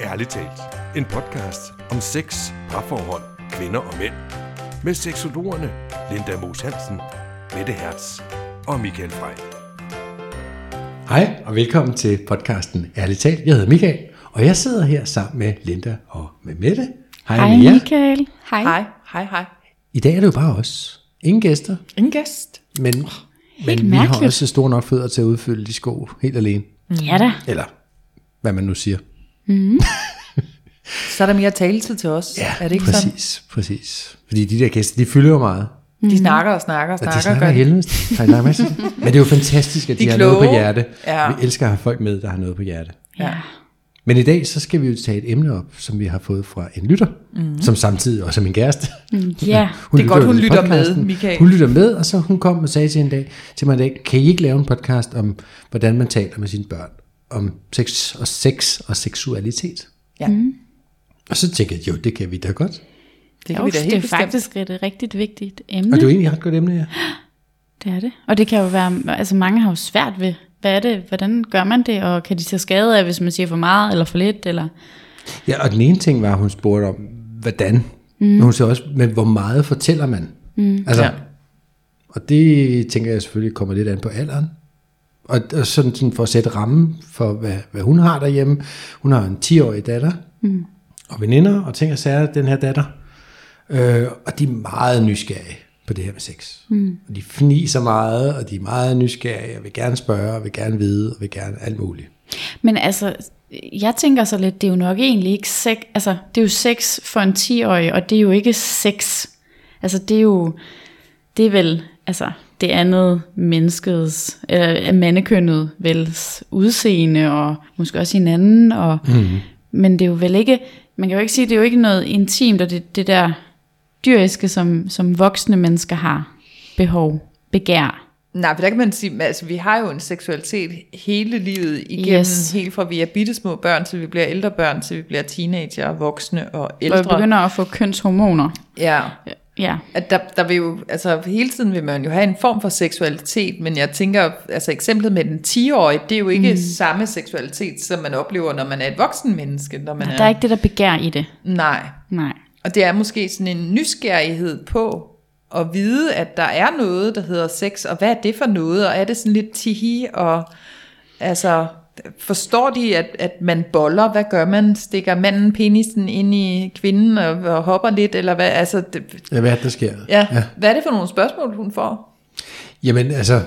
Ærligt talt. En podcast om sex, parforhold, kvinder og mænd. Med seksologerne Linda Moos Hansen, Mette Hertz og Michael Frey. Hej og velkommen til podcasten Ærligt talt. Jeg hedder Michael, og jeg sidder her sammen med Linda og med Mette. Hej, Hej med jer. Michael. Hej. Hej, hej, hej. I dag er det jo bare os. Ingen gæster, En gæst. men, men vi har også store nok fødder til at udfylde de sko helt alene. Ja da. Eller hvad man nu siger. Så er der mere taletid til os. er det ikke sådan? præcis, præcis. Fordi de der gæster, de fylder jo meget. De snakker og snakker og Og de snakker. snakker gør de. helvede. Har I lagt mærke til det? Men det er jo fantastisk, at de, De har noget på hjerte. Ja. Vi elsker at have folk med, der har noget på hjerte. Ja. Men i dag, så skal vi jo tage et emne op, som vi har fået fra en lytter, mm. som samtidig også er min kæreste. Ja. Hun Det er godt, hun lytter med. Michael. Hun lytter med, og så hun kom og sagde til en dag, til mig en dag, kan I ikke lave en podcast om, hvordan man taler med sine børn om sex og sex og seksualitet? Ja, Og så tænkte jeg, jo, det kan vi da godt. det kan Jo, vi da det helt er bestemt. faktisk et rigtig vigtigt Og emne. det er jo egentlig et ret godt emne, ja. Det er det. Og det kan jo være, altså mange har jo svært ved, hvad er det, hvordan gør man det, og kan de tage skade af, hvis man siger for meget eller for lidt, eller... Ja, og den ene ting var, at hun spurgte om, hvordan. Mm. Men hun sagde også, men hvor meget fortæller man? Mm. Altså, ja. Og det tænker jeg selvfølgelig kommer lidt an på alderen. Og, og sådan, sådan for at sætte rammen for, hvad, hvad hun har derhjemme. Hun har en 10-årig datter, mm. og veninder, og ting og sager, den her datter. Øh, og de er meget nysgerrige på det her med sex. Mm. Og de fniser meget, og de er meget nysgerrige, og vil gerne spørge, og vil gerne vide, og vil gerne alt muligt. Men altså, jeg tænker så lidt, det er jo nok egentlig ikke sex, altså det er jo sex for en 10-årig, og det er jo ikke sex. Altså det er jo, det er vel, altså det andet menneskets, eller mandekønnet vels udseende, og måske også hinanden, og, mm. men det er jo vel ikke, man kan jo ikke sige, det er jo ikke noget intimt, og det, det der dyriske, som, som voksne mennesker har behov, begær. Nej, for der kan man sige, altså vi har jo en seksualitet hele livet igennem, Yes. helt fra vi er bittesmå børn, til vi bliver ældre børn, til vi bliver teenager, voksne og Hvor vi ældre. begynder at få kønshormoner. Ja, Ja, at der, der vil jo, altså hele tiden vil man jo have en form for seksualitet, men jeg tænker, altså eksemplet med den 10-årige, det er jo ikke mm. samme seksualitet, som man oplever, når man er et voksen menneske. Når man der er ikke det der begær i det. Nej, Nej. og det er måske sådan en nysgerrighed på at vide, at der er noget, der hedder sex, og hvad er det for noget, og er det sådan lidt tihi, og altså, forstår de, at, at man boller, hvad gør man? Stikker manden penisen ind i kvinden og, og hopper lidt, eller hvad? Altså, det, Ja, hvad er det, der sker? ja, ja, hvad er det for nogle spørgsmål, hun får? Jamen altså,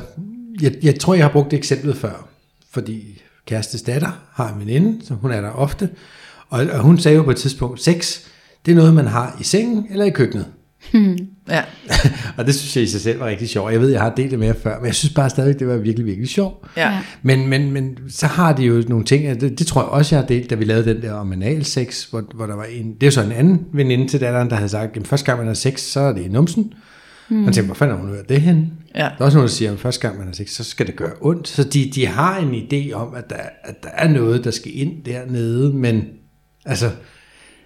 jeg, jeg tror, jeg har brugt eksemplet før, fordi kærestes datter har en veninde, så hun er der ofte, og, og hun sagde jo på et tidspunkt, sex, det er noget, man har i sengen eller i køkkenet. Ja, og det synes jeg i sig selv var rigtig sjovt. Jeg ved, jeg har delt det med jer før, men jeg synes bare stadigvæk, det var virkelig, virkelig sjovt. ja. Men, men, men så har de jo nogle ting, det, det tror jeg også, jeg har delt, da vi lavede den der om analsex, hvor, hvor der var en, det er jo så en anden veninde til datteren, der havde sagt, at første gang man har sex, så er det i numsen. Mm. Og tænkte, hvor fanden har hun hørt det hen? Ja. Der er også nogen, der siger, at første gang man har sex, så skal det gøre ondt. Så de, de har en idé om, at der, at der er noget, der skal ind dernede, men altså,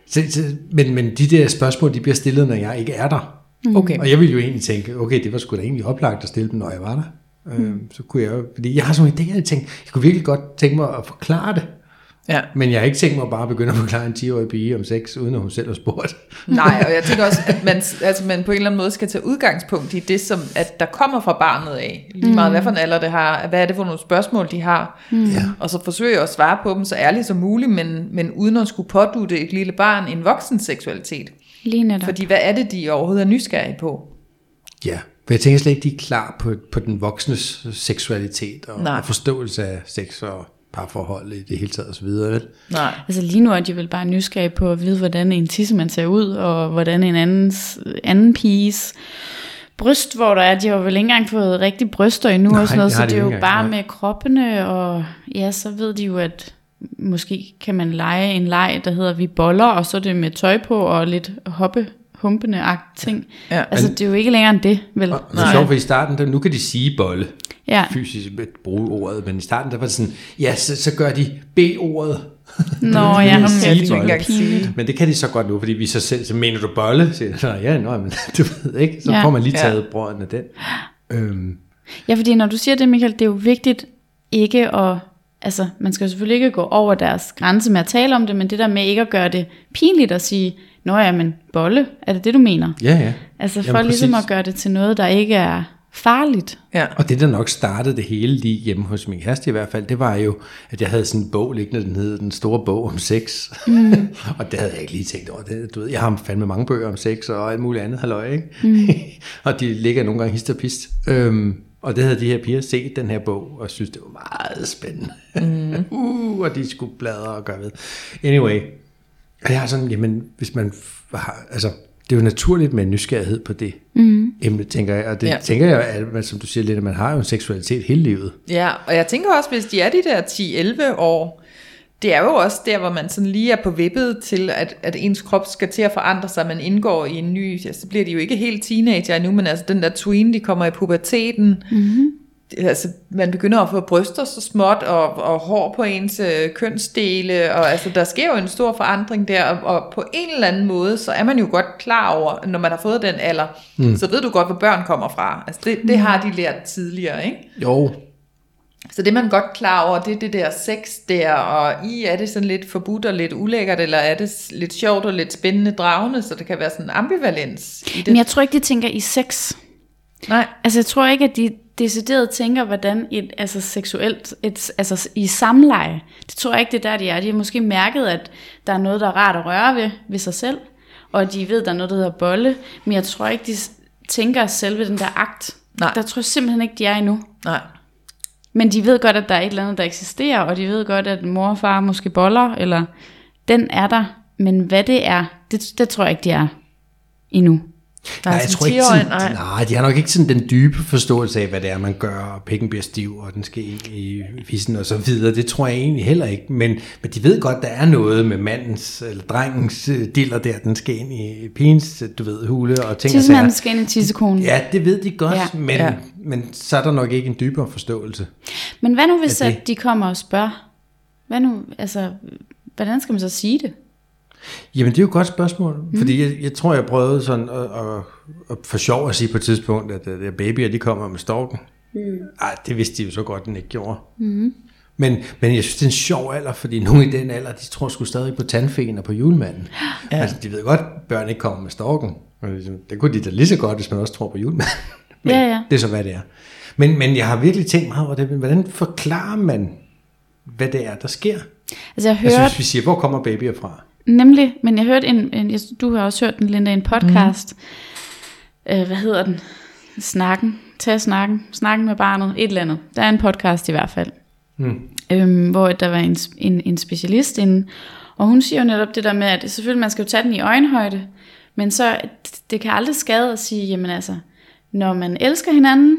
så, så, men, men de der spørgsmål, de bliver stillet, når jeg ikke er der. Okay. Og jeg ville jo egentlig tænke, okay, det var sgu da egentlig oplagt at stille dem, når jeg var der. Mm. Øhm, så kunne jeg fordi jeg har sådan en idé, jeg tænkte, jeg kunne virkelig godt tænke mig at forklare det. ja. Men jeg har ikke tænkt mig bare at begynde at forklare en 10-årig pige om sex, uden at hun selv har spurgt. Nej, og jeg tænker også, at man, altså man på en eller anden måde skal tage udgangspunkt i det, som at der kommer fra barnet af. Lige meget, hvad for en alder det har, hvad er det for nogle spørgsmål, de har. Mm. Ja. Og så forsøger jeg at svare på dem så ærligt som muligt, men, men uden at skulle pådute et lille barn en voksen seksualitet. Lige netop. Fordi hvad er det, de overhovedet er nysgerrige på? Ja, for jeg tænker slet ikke, de er klar på, på den voksnes seksualitet og, Nej. og forståelse af sex og parforhold i det hele taget osv. Vel? Nej. Altså lige nu er de vel bare nysgerrige på at vide, hvordan en tissemand ser ud, og hvordan en andens, anden piges bryst, hvor der er, de har jo vel ikke engang fået rigtig bryster endnu, Nej, og sådan noget, så de det er jo bare nej. med kroppene, og ja, så ved de jo, at måske kan man lege en leg, der hedder vi boller, og så er det med tøj på, og lidt hoppe, humpende ting. Ja. Altså det er jo ikke længere end det, vel? Og det er sjovt, for i starten, der, nu kan de sige bolle, Ja, fysisk bruge ordet, men i starten, der var det sådan, ja, så, så gør de B-ordet. Nå ja, kan okay, sige det er bolle. ikke pinligt. Men det kan de så godt nu, fordi vi så selv, så mener du bolle? Så, så ja, nå, men du ved ikke, så Ja. får man lige Ja. taget brøden af den. Øhm, Ja, fordi når du siger det, Michael, det er jo vigtigt ikke at altså man skal jo selvfølgelig ikke gå over deres grænse med at tale om det, men det der med ikke at gøre det pinligt at sige, Nå ja, men bolle, er det det du mener? Ja, ja. Altså for Jamen, ligesom præcis. at gøre det til noget, der ikke er farligt. Ja. Og det, der nok startede det hele lige hjemme hos min kæreste i hvert fald, det var jo, at jeg havde sådan en bog liggende, den hed Den Store Bog om Sex. Mm. og det havde jeg ikke lige tænkt over. Det, du ved, jeg har fandme mange bøger om sex og alt muligt andet, halløj, ikke? Mm. og de ligger nogle gange hist og pist. Øhm, og det havde de her piger set, den her bog, og synes det var meget spændende. Mm. uh, og de skulle bladre og gøre ved. Anyway, og jeg er sådan, jamen, hvis man har, altså, det er jo naturligt med en nysgerrighed på det mm. emne, tænker jeg. Og det ja. tænker jeg, at man, som du siger lidt, at man har jo en seksualitet hele livet. Ja, og jeg tænker også, hvis de er de der 10-11 år, det er jo også der, hvor man sådan lige er på vippet til, at, at ens krop skal til at forandre sig, man indgår i en ny, ja, så bliver de jo ikke helt teenager endnu, men altså den der tween, de kommer i puberteten, mm-hmm. altså man begynder at få bryster så småt, og, og hår på ens øh, kønsdele, og altså der sker jo en stor forandring der, og, og på en eller anden måde, så er man jo godt klar over, når man har fået den alder, mm. så ved du godt, hvor børn kommer fra. Altså det, det har de lært tidligere, ikke? Jo, Så det man godt klar over, det er det der sex der, og i er det sådan lidt forbudt og lidt ulækkert, eller er det lidt sjovt og lidt spændende dragende, så det kan være sådan en ambivalens i det. Men jeg tror ikke, de tænker i sex. Nej, Altså jeg tror ikke, at de decideret tænker, hvordan et altså seksuelt, et, altså i samleje, det tror jeg ikke, det er der, de er. De har måske mærket, at der er noget, der er rart at røre ved, ved sig selv, og de ved, der er noget, der hedder bolle, men jeg tror ikke, de tænker selve den der akt. Nej. Der tror jeg simpelthen ikke, de er endnu. nej. Men de ved godt, at der er et eller andet, der eksisterer, og de ved godt, at mor og far måske boller, eller den er der. Men hvad det er, det, det tror jeg ikke, de er endnu. Nej, Nej, jeg tror ikke 10-årig, sådan, nej. nej, de har nok ikke sådan den dybe forståelse af, hvad det er, man gør, og pikken bliver stiv, og den skal ind i vissen og så videre. Det tror jeg egentlig heller ikke, men, men de ved godt, der er noget med mandens eller drengens øh, diller der, den skal ind i pigens, du ved, hule og ting Tissemanden skal ind i tissekonen. Ja, det ved de godt, Ja. Men, Ja. men så er der nok ikke en dybere forståelse. Men hvad nu, hvis at de kommer og spørger? Hvad nu, altså, hvordan skal man så sige det? Jamen, det er jo et godt spørgsmål, mm. fordi jeg, jeg tror, jeg prøvede sådan at, at, at for sjov at sige på et tidspunkt, at, at babyer, de kommer med storken. Mm. Ej, det vidste de jo så godt, den ikke gjorde. Mm. Men, men jeg synes, det er en sjov alder, fordi nogen i den alder, de tror sgu stadig på tandfen og på julemanden. Ja. Altså, de ved godt, at børn ikke kommer med storken. Ligesom, Det kunne de da lige så godt, hvis man også tror på julemanden. Men Ja, ja. det er så, hvad det er. Men, men jeg har virkelig tænkt meget over det. men Hvordan forklarer man, hvad det er, der sker? Altså, jeg hørte, synes, vi siger, hvor kommer babyer fra? Nemlig, men jeg hørte en, en du har også hørt den, Linda, en podcast. Mm. Øh, hvad hedder den? Snakken. Tag snakken. Snakken med barnet. Et eller andet. Der er en podcast i hvert fald. Mm. Øhm, hvor der var en, en, en specialist inde, og hun siger jo netop det der med, at selvfølgelig man skal jo tage den i øjenhøjde, men så det kan aldrig skade at sige, jamen altså, når man elsker hinanden,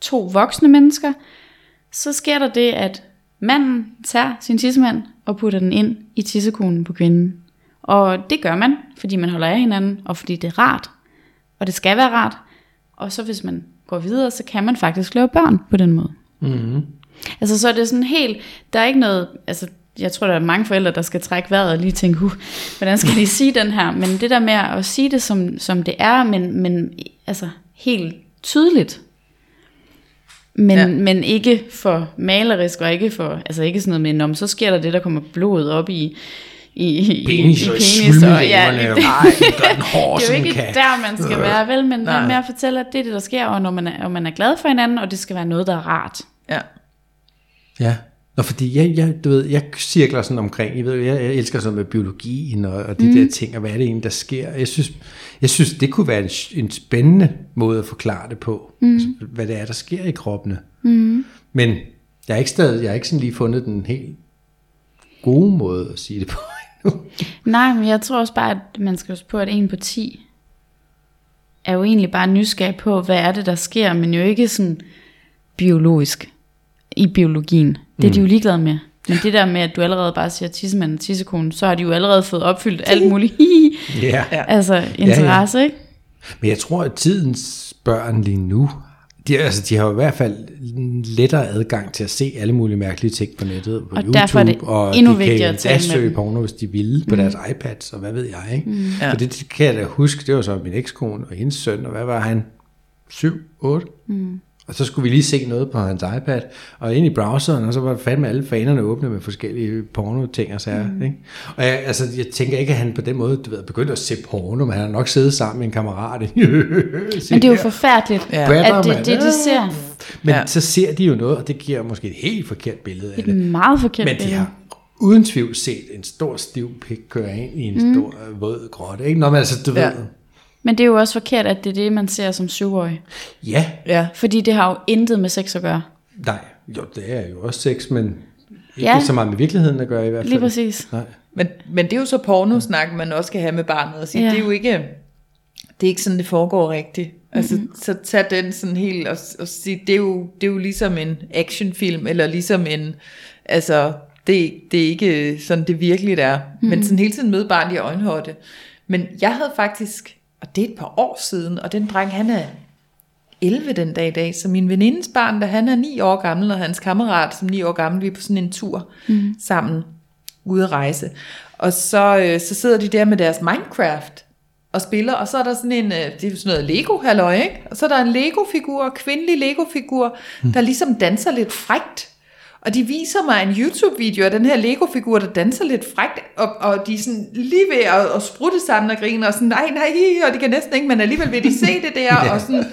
to voksne mennesker, så sker der det, at manden tager sin tissemand og putter den ind i tissekonen på kvinden. Og det gør man, fordi man holder af hinanden, og fordi det er rart. Og det skal være rart. Og så hvis man går videre, så kan man faktisk lave børn på den måde. Mm-hmm. Altså så er det sådan helt, der er ikke noget, altså jeg tror der er mange forældre, der skal trække vejret og lige tænke, uh, hvordan skal de sige den her? Men det der med at sige det som, som det er, men, men altså helt tydeligt. Men, Ja. ja. men ikke for malerisk, og ikke for, altså ikke sådan noget med, om så sker der det, der kommer blod op i, i, i, Penis i og penis. Og, ja, og ej, det gør den hård, det er jo ikke kan. der, man skal være, vel, men Nej. med at fortælle, at det er det, der sker, og når man er, og man er glad for hinanden, og det skal være noget, der er rart. Ja. Ja, og fordi jeg, jeg, du ved, jeg cirkler sådan omkring, jeg, ved, jeg, jeg elsker sådan med biologien og, og de mm. der ting, og hvad er det egentlig, der sker. Jeg synes, jeg synes det kunne være en, en spændende måde at forklare det på, mm. altså, hvad det er, der sker i kroppene. Mm. Men jeg har ikke stadig, jeg har ikke sådan lige fundet den helt gode måde at sige det på endnu. Nej, men jeg tror også bare, at man skal huske på, at en på 10 er jo egentlig bare nysgerrig på, hvad er det, der sker, men jo ikke sådan biologisk i biologien. Det er de jo ligeglade med. Men det der med, at du allerede bare siger tissemand og tissekonen, så har de jo allerede fået opfyldt alt muligt Ja. Ja. altså interesse, ikke? Men jeg tror, at tidens børn lige nu, de, altså, de har jo i hvert fald lettere adgang til at se alle mulige mærkelige ting på nettet, på Og YouTube, derfor er det og endnu de vigtigere kan at tale søge porno, hvis de ville, på mm. deres iPads, og hvad ved jeg, ikke? Mm. Ja. For det, det kan jeg da huske, det var så min ekskone og hendes søn, og hvad var han? 7, 8? Mm. Og så skulle vi lige se noget på hans iPad, og ind i browseren, og så var fandme alle fanerne åbne med forskellige porno-ting og sager. Mm. Ikke? Og jeg, altså, jeg tænker ikke, at han på den måde du ved, begyndte at se porno, men han har nok siddet sammen med en kammerat. men det er jo forfærdeligt, ja. at det, det, de ser. Men ja. så ser de jo noget, og det giver måske et helt forkert billede af Et det. meget forkert Men de billede. har uden tvivl set en stor stiv pik køre ind i en mm. stor øh, våd grotte. Ikke? Nå, men altså, du Ja. ved, Men det er jo også forkert, at det er det, man ser som syvårig. ja, Ja. Fordi det har jo intet med sex at gøre. nej, jo, det er jo også sex, men ikke Ja. så meget med virkeligheden at gøre i hvert fald. Lige præcis. Nej. Men, men det er jo så pornosnak, man også skal have med barnet. Og sige, Ja. Det er jo ikke, det er ikke sådan, det foregår rigtigt. Altså, mm-hmm. så tag den sådan helt og, og sige, det er, jo, det er jo ligesom en actionfilm, eller ligesom en, altså, det, det er ikke sådan, det virkelig er. Mm-hmm. Men sådan hele tiden møde barnet i øjenhøjde. Men jeg havde faktisk, og det er et par år siden, og den dreng, han er 11 den dag i dag, så min venindes barn, da han er 9 år gammel, og hans kammerat, som 9 år gammel, vi er på sådan en tur mm. sammen, ude at rejse. Og så, øh, så sidder de der med deres Minecraft og spiller, og så er der sådan en, øh, det er sådan noget lego halløj, ikke? Og så er der en Lego-figur, kvindelig Lego-figur, der ligesom danser lidt frægt. Og de viser mig en YouTube-video af den her Lego-figur, der danser lidt frægt, og, og de er sådan lige ved at, at sprutte sammen og grine, og sådan, nej, nej, og de kan næsten ikke, men alligevel vil de se det der, og sådan,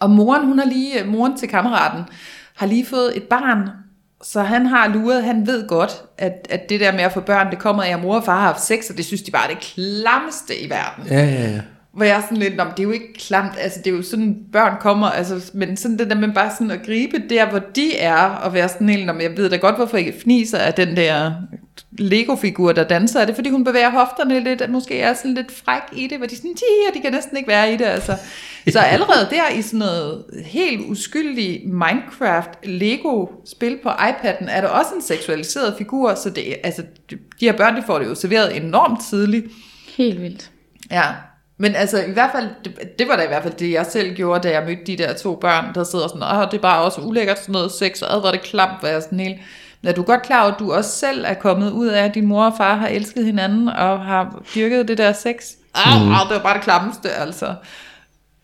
og moren, hun har lige, moren til kammeraten, har lige fået et barn, så han har luret, han ved godt, at, at det der med at få børn, det kommer af, at mor og far har haft sex, og det synes de bare er det klammeste i verden. Ja, ja, ja. Hvor jeg er sådan lidt, "Nå, men det er jo ikke klamt, altså det er jo sådan, børn kommer, altså, men sådan det der med bare sådan at gribe der, hvor de er, og være sådan helt, "Nå, men jeg ved da godt, hvorfor jeg fniser af den der Lego-figur, der danser. Er det, fordi hun bevæger hofterne lidt, at måske er sådan lidt fræk i det, hvor de sådan, "Ti", og de kan næsten ikke være i det, altså. Så allerede der i sådan noget helt uskyldig Minecraft Lego-spil på iPad'en, er der også en seksualiseret figur, så det, altså, de her børn, de får det jo serveret enormt tidligt. Helt vildt. Ja, men altså i hvert fald, det, det var da i hvert fald det, jeg selv gjorde, da jeg mødte de der to børn, der sidder sådan, åh, det er bare også ulækkert sådan noget sex, og ad, hvor det klamt, hvor jeg sådan helt... Men er du godt klar over, at du også selv er kommet ud af, at din mor og far har elsket hinanden, og har dyrket det der sex? Ah, mm. ah det var bare det klammeste, altså.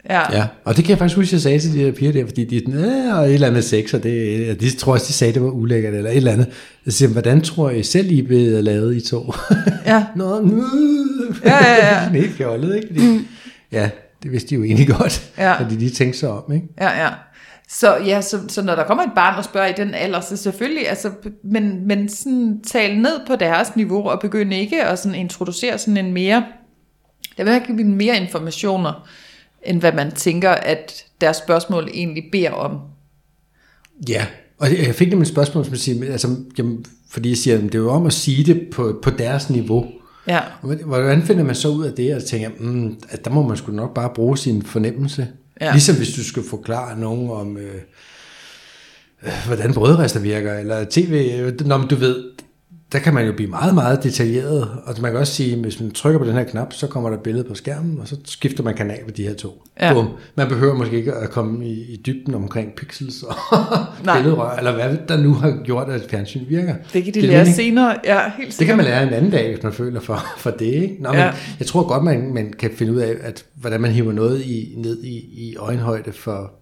Ja. Ja, og det kan jeg faktisk huske, jeg sagde til de der piger der, fordi de er sådan, "Øh, og et eller andet sex, og det, og de tror også, de sagde, det var ulækkert, eller et eller andet. Jeg siger, hvordan tror I selv, I blev lavet, I to? Ja. Nå, nu. Ja, ja, ja. Sådan helt fjollet, ikke? Fordi, mm. Ja, det vidste de jo egentlig godt, Ja. fordi de tænkte sig om, ikke? Ja, ja. Så ja, så, så når der kommer et barn og spørger i den alder, så selvfølgelig, altså, men, men sådan tale ned på deres niveau, og begynde ikke at sådan introducere sådan en mere, der vil dem mere informationer, end hvad man tænker, at deres spørgsmål egentlig beder om. Ja, og jeg fik nemlig et spørgsmål, som siger, altså, jamen, fordi jeg siger, jamen, det er jo om at sige det på, på deres niveau. Ja, Hvordan finder man så ud af det, og tænker, mm, at der må man sgu nok bare bruge sin fornemmelse. Ja. Ligesom hvis du skal forklare nogen om, øh, øh, hvordan brødrester virker, eller tv, Nå, men du ved, der kan man jo blive meget, meget detaljeret, og man kan også sige, hvis man trykker på den her knap, så kommer der et billede på skærmen, og så skifter man kanal på de her to. Ja. Bum. Man behøver måske ikke at komme i, i dybden omkring pixels og billedrør, eller hvad der nu har gjort, at fjernsyn virker. det kan de lære senere. Ja, helt sikkert. Det kan man lære en anden dag, hvis man føler for, for det. Ikke? Nå, men Ja. jeg tror godt, man, man kan finde ud af, at, hvordan man hiver noget i, ned i, i øjenhøjde for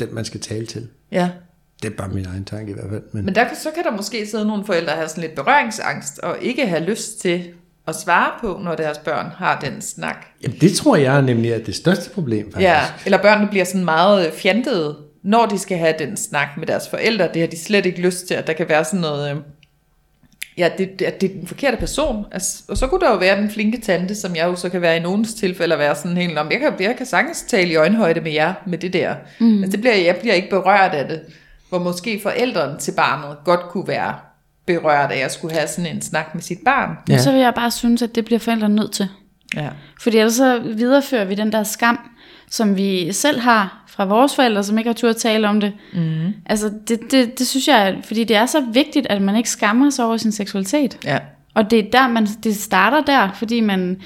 den, man skal tale til. Ja, Det er bare min egen tanke i hvert fald. Men, men der, så kan der måske sidde nogle forældre, der har sådan lidt berøringsangst, og ikke have lyst til at svare på, når deres børn har den snak. jamen, det tror jeg nemlig er det største problem, faktisk. Ja, eller børnene bliver sådan meget øh, fjantede, når de skal have den snak med deres forældre. Det har de slet ikke lyst til, at der kan være sådan noget... Øh, ja, det, det, det er den forkerte person. Altså, og så kunne der jo være den flinke tante, som jeg jo så kan være i nogens tilfælde at være sådan helt om, jeg kan, jeg kan sagtens tale i øjenhøjde med jer med det der. Mm. Altså, det bliver, jeg bliver ikke berørt af det. Hvor måske forældrene til barnet godt kunne være berørt af, at jeg skulle have sådan en snak med sit barn. Ja. Så vil jeg bare synes, at det bliver forældrene nødt til. Ja. Fordi ellers så viderefører vi den der skam, som vi selv har fra vores forældre, som ikke har turde tale om det. Mm. Altså det, det, det synes jeg, fordi det er så vigtigt, at man ikke skammer sig over sin seksualitet. Ja. Og det er der, man, det starter der, fordi man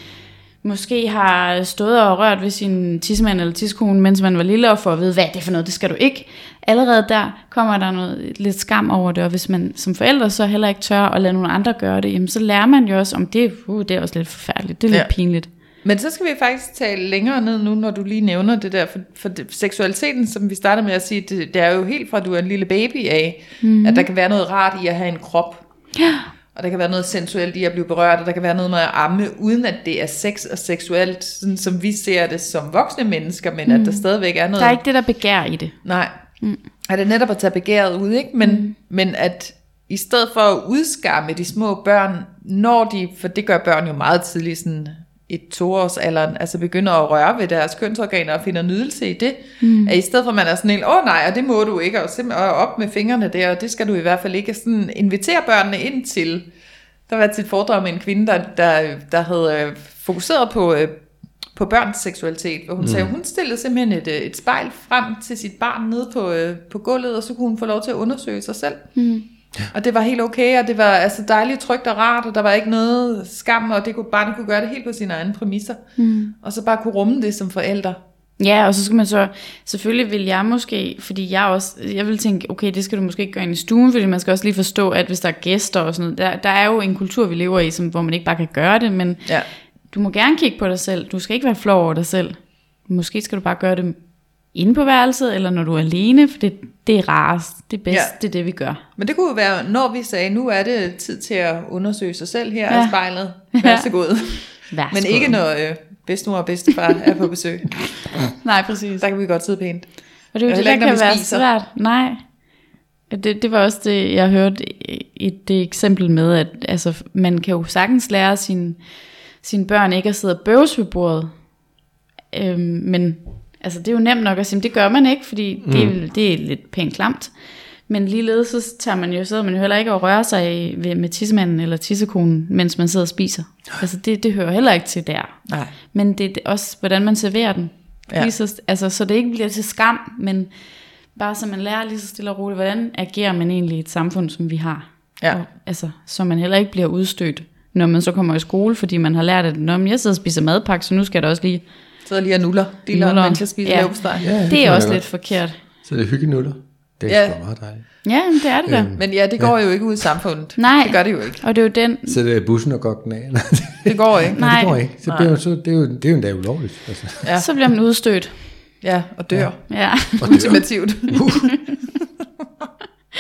måske har stået og rørt ved sin tissemand eller tiskone, mens man var lille, og får at vide, hvad er det for noget, det skal du ikke. Allerede der kommer der noget, lidt skam over det, og hvis man som forældre så heller ikke tør at lade nogle andre gøre det, jamen så lærer man jo også, om det, uh, det er også lidt forfærdeligt, det er lidt Ja. pinligt. Men så skal vi faktisk tale længere ned nu, når du lige nævner det der, for, for det, seksualiteten, som vi startede med at sige, det, det er jo helt fra, at du er en lille baby af, mm. at der kan være noget rart i at have en krop. Ja. Og der kan være noget sensuelt i at blive berørt, og der kan være noget med at amme, uden at det er sex og seksuelt, sådan som vi ser det som voksne mennesker, men mm. at der stadigvæk er noget... Der er ikke det, der begær i det. Nej. Mm. Er det netop at tage begæret ud, ikke? Men, mm. men at i stedet for at udskamme de små børn, når de, for det gør børn jo meget tidligt, sådan et toårsalderen, altså begynder at røre ved deres kønsorganer og finder nydelse i det, mm. at i stedet for at man er sådan en, åh nej, og det må du ikke, og simpelthen og op med fingrene der, og det skal du i hvert fald ikke, sådan invitere børnene ind til. Der var et foredrag med en kvinde, der, der, der havde øh, fokuseret på, øh, på børns seksualitet, hvor hun mm. sagde, hun stillede simpelthen et, øh, et spejl frem til sit barn nede på, på gulvet, og så kunne hun få lov til at undersøge sig selv. Mm. Og det var helt okay, og det var altså dejligt trygt og rart, og der var ikke noget skam, og det kunne, barnet kunne gøre det helt på sine egne præmisser. Mm. Og så bare kunne rumme det som forældre. Ja, og så skal man så, selvfølgelig vil jeg måske, fordi jeg også, jeg vil tænke, okay, det skal du måske ikke gøre ind i stuen, fordi man skal også lige forstå, at hvis der er gæster og sådan noget, der, der er jo en kultur, vi lever i, som, hvor man ikke bare kan gøre det, men ja. Du må gerne kigge på dig selv, du skal ikke være flov over dig selv. Måske skal du bare gøre det inde på værelset, eller når du er alene, for det, det er rarest, det er bedst, ja. det er det, vi gør. Men det kunne jo være, når vi sagde, nu er det tid til at undersøge sig selv her ja. i spejlet. Vær så god. Vær Men ikke når øh, bedstemor og bedstefar er på besøg. Nej, præcis. Der kan vi godt sidde pænt. Og det er jo det, der kan være spiser. svært. Nej. Det, det var også det, jeg hørte i det eksempel med, at altså, man kan jo sagtens lære sine, sine børn ikke at sidde og bøves ved bordet. Øhm, men Altså det er jo nemt nok at sige, det gør man ikke, fordi mm. det, er, det er lidt pænt klamt. Men ligeledes så tager man jo, sidder man jo heller ikke og rører sig ved, med tissemanden eller tissekonen, mens man sidder og spiser. Altså det, det hører heller ikke til der. Nej. Men det er også, hvordan man serverer den. Ja. Lige så, altså, så det ikke bliver til skam, men bare så man lærer lige så stille og roligt, hvordan agerer man egentlig i et samfund, som vi har. Ja. Og, altså, så man heller ikke bliver udstødt, når man så kommer i skole, fordi man har lært, at når jeg sidder og spiser madpakke, så nu skal jeg da også lige Sidder lige og nuller, dealer, mens jeg spiser ja. Ja, det, det er også lidt forkert. Så det er hyggenuller. Det er ja. meget dejligt. Ja, det er det da. Øhm, Men ja, det går ja. jo ikke ud i samfundet. Nej. Det gør det jo ikke. Og det er jo den... Så det er bussen og gokken af. det går ikke. Nej. det går ikke. Så det, er jo, så, det, er jo, det er jo endda ulovligt. Altså. Ja. Så bliver man udstødt. Ja, og dør. Ja. ja. Og Ultimativt. Uh.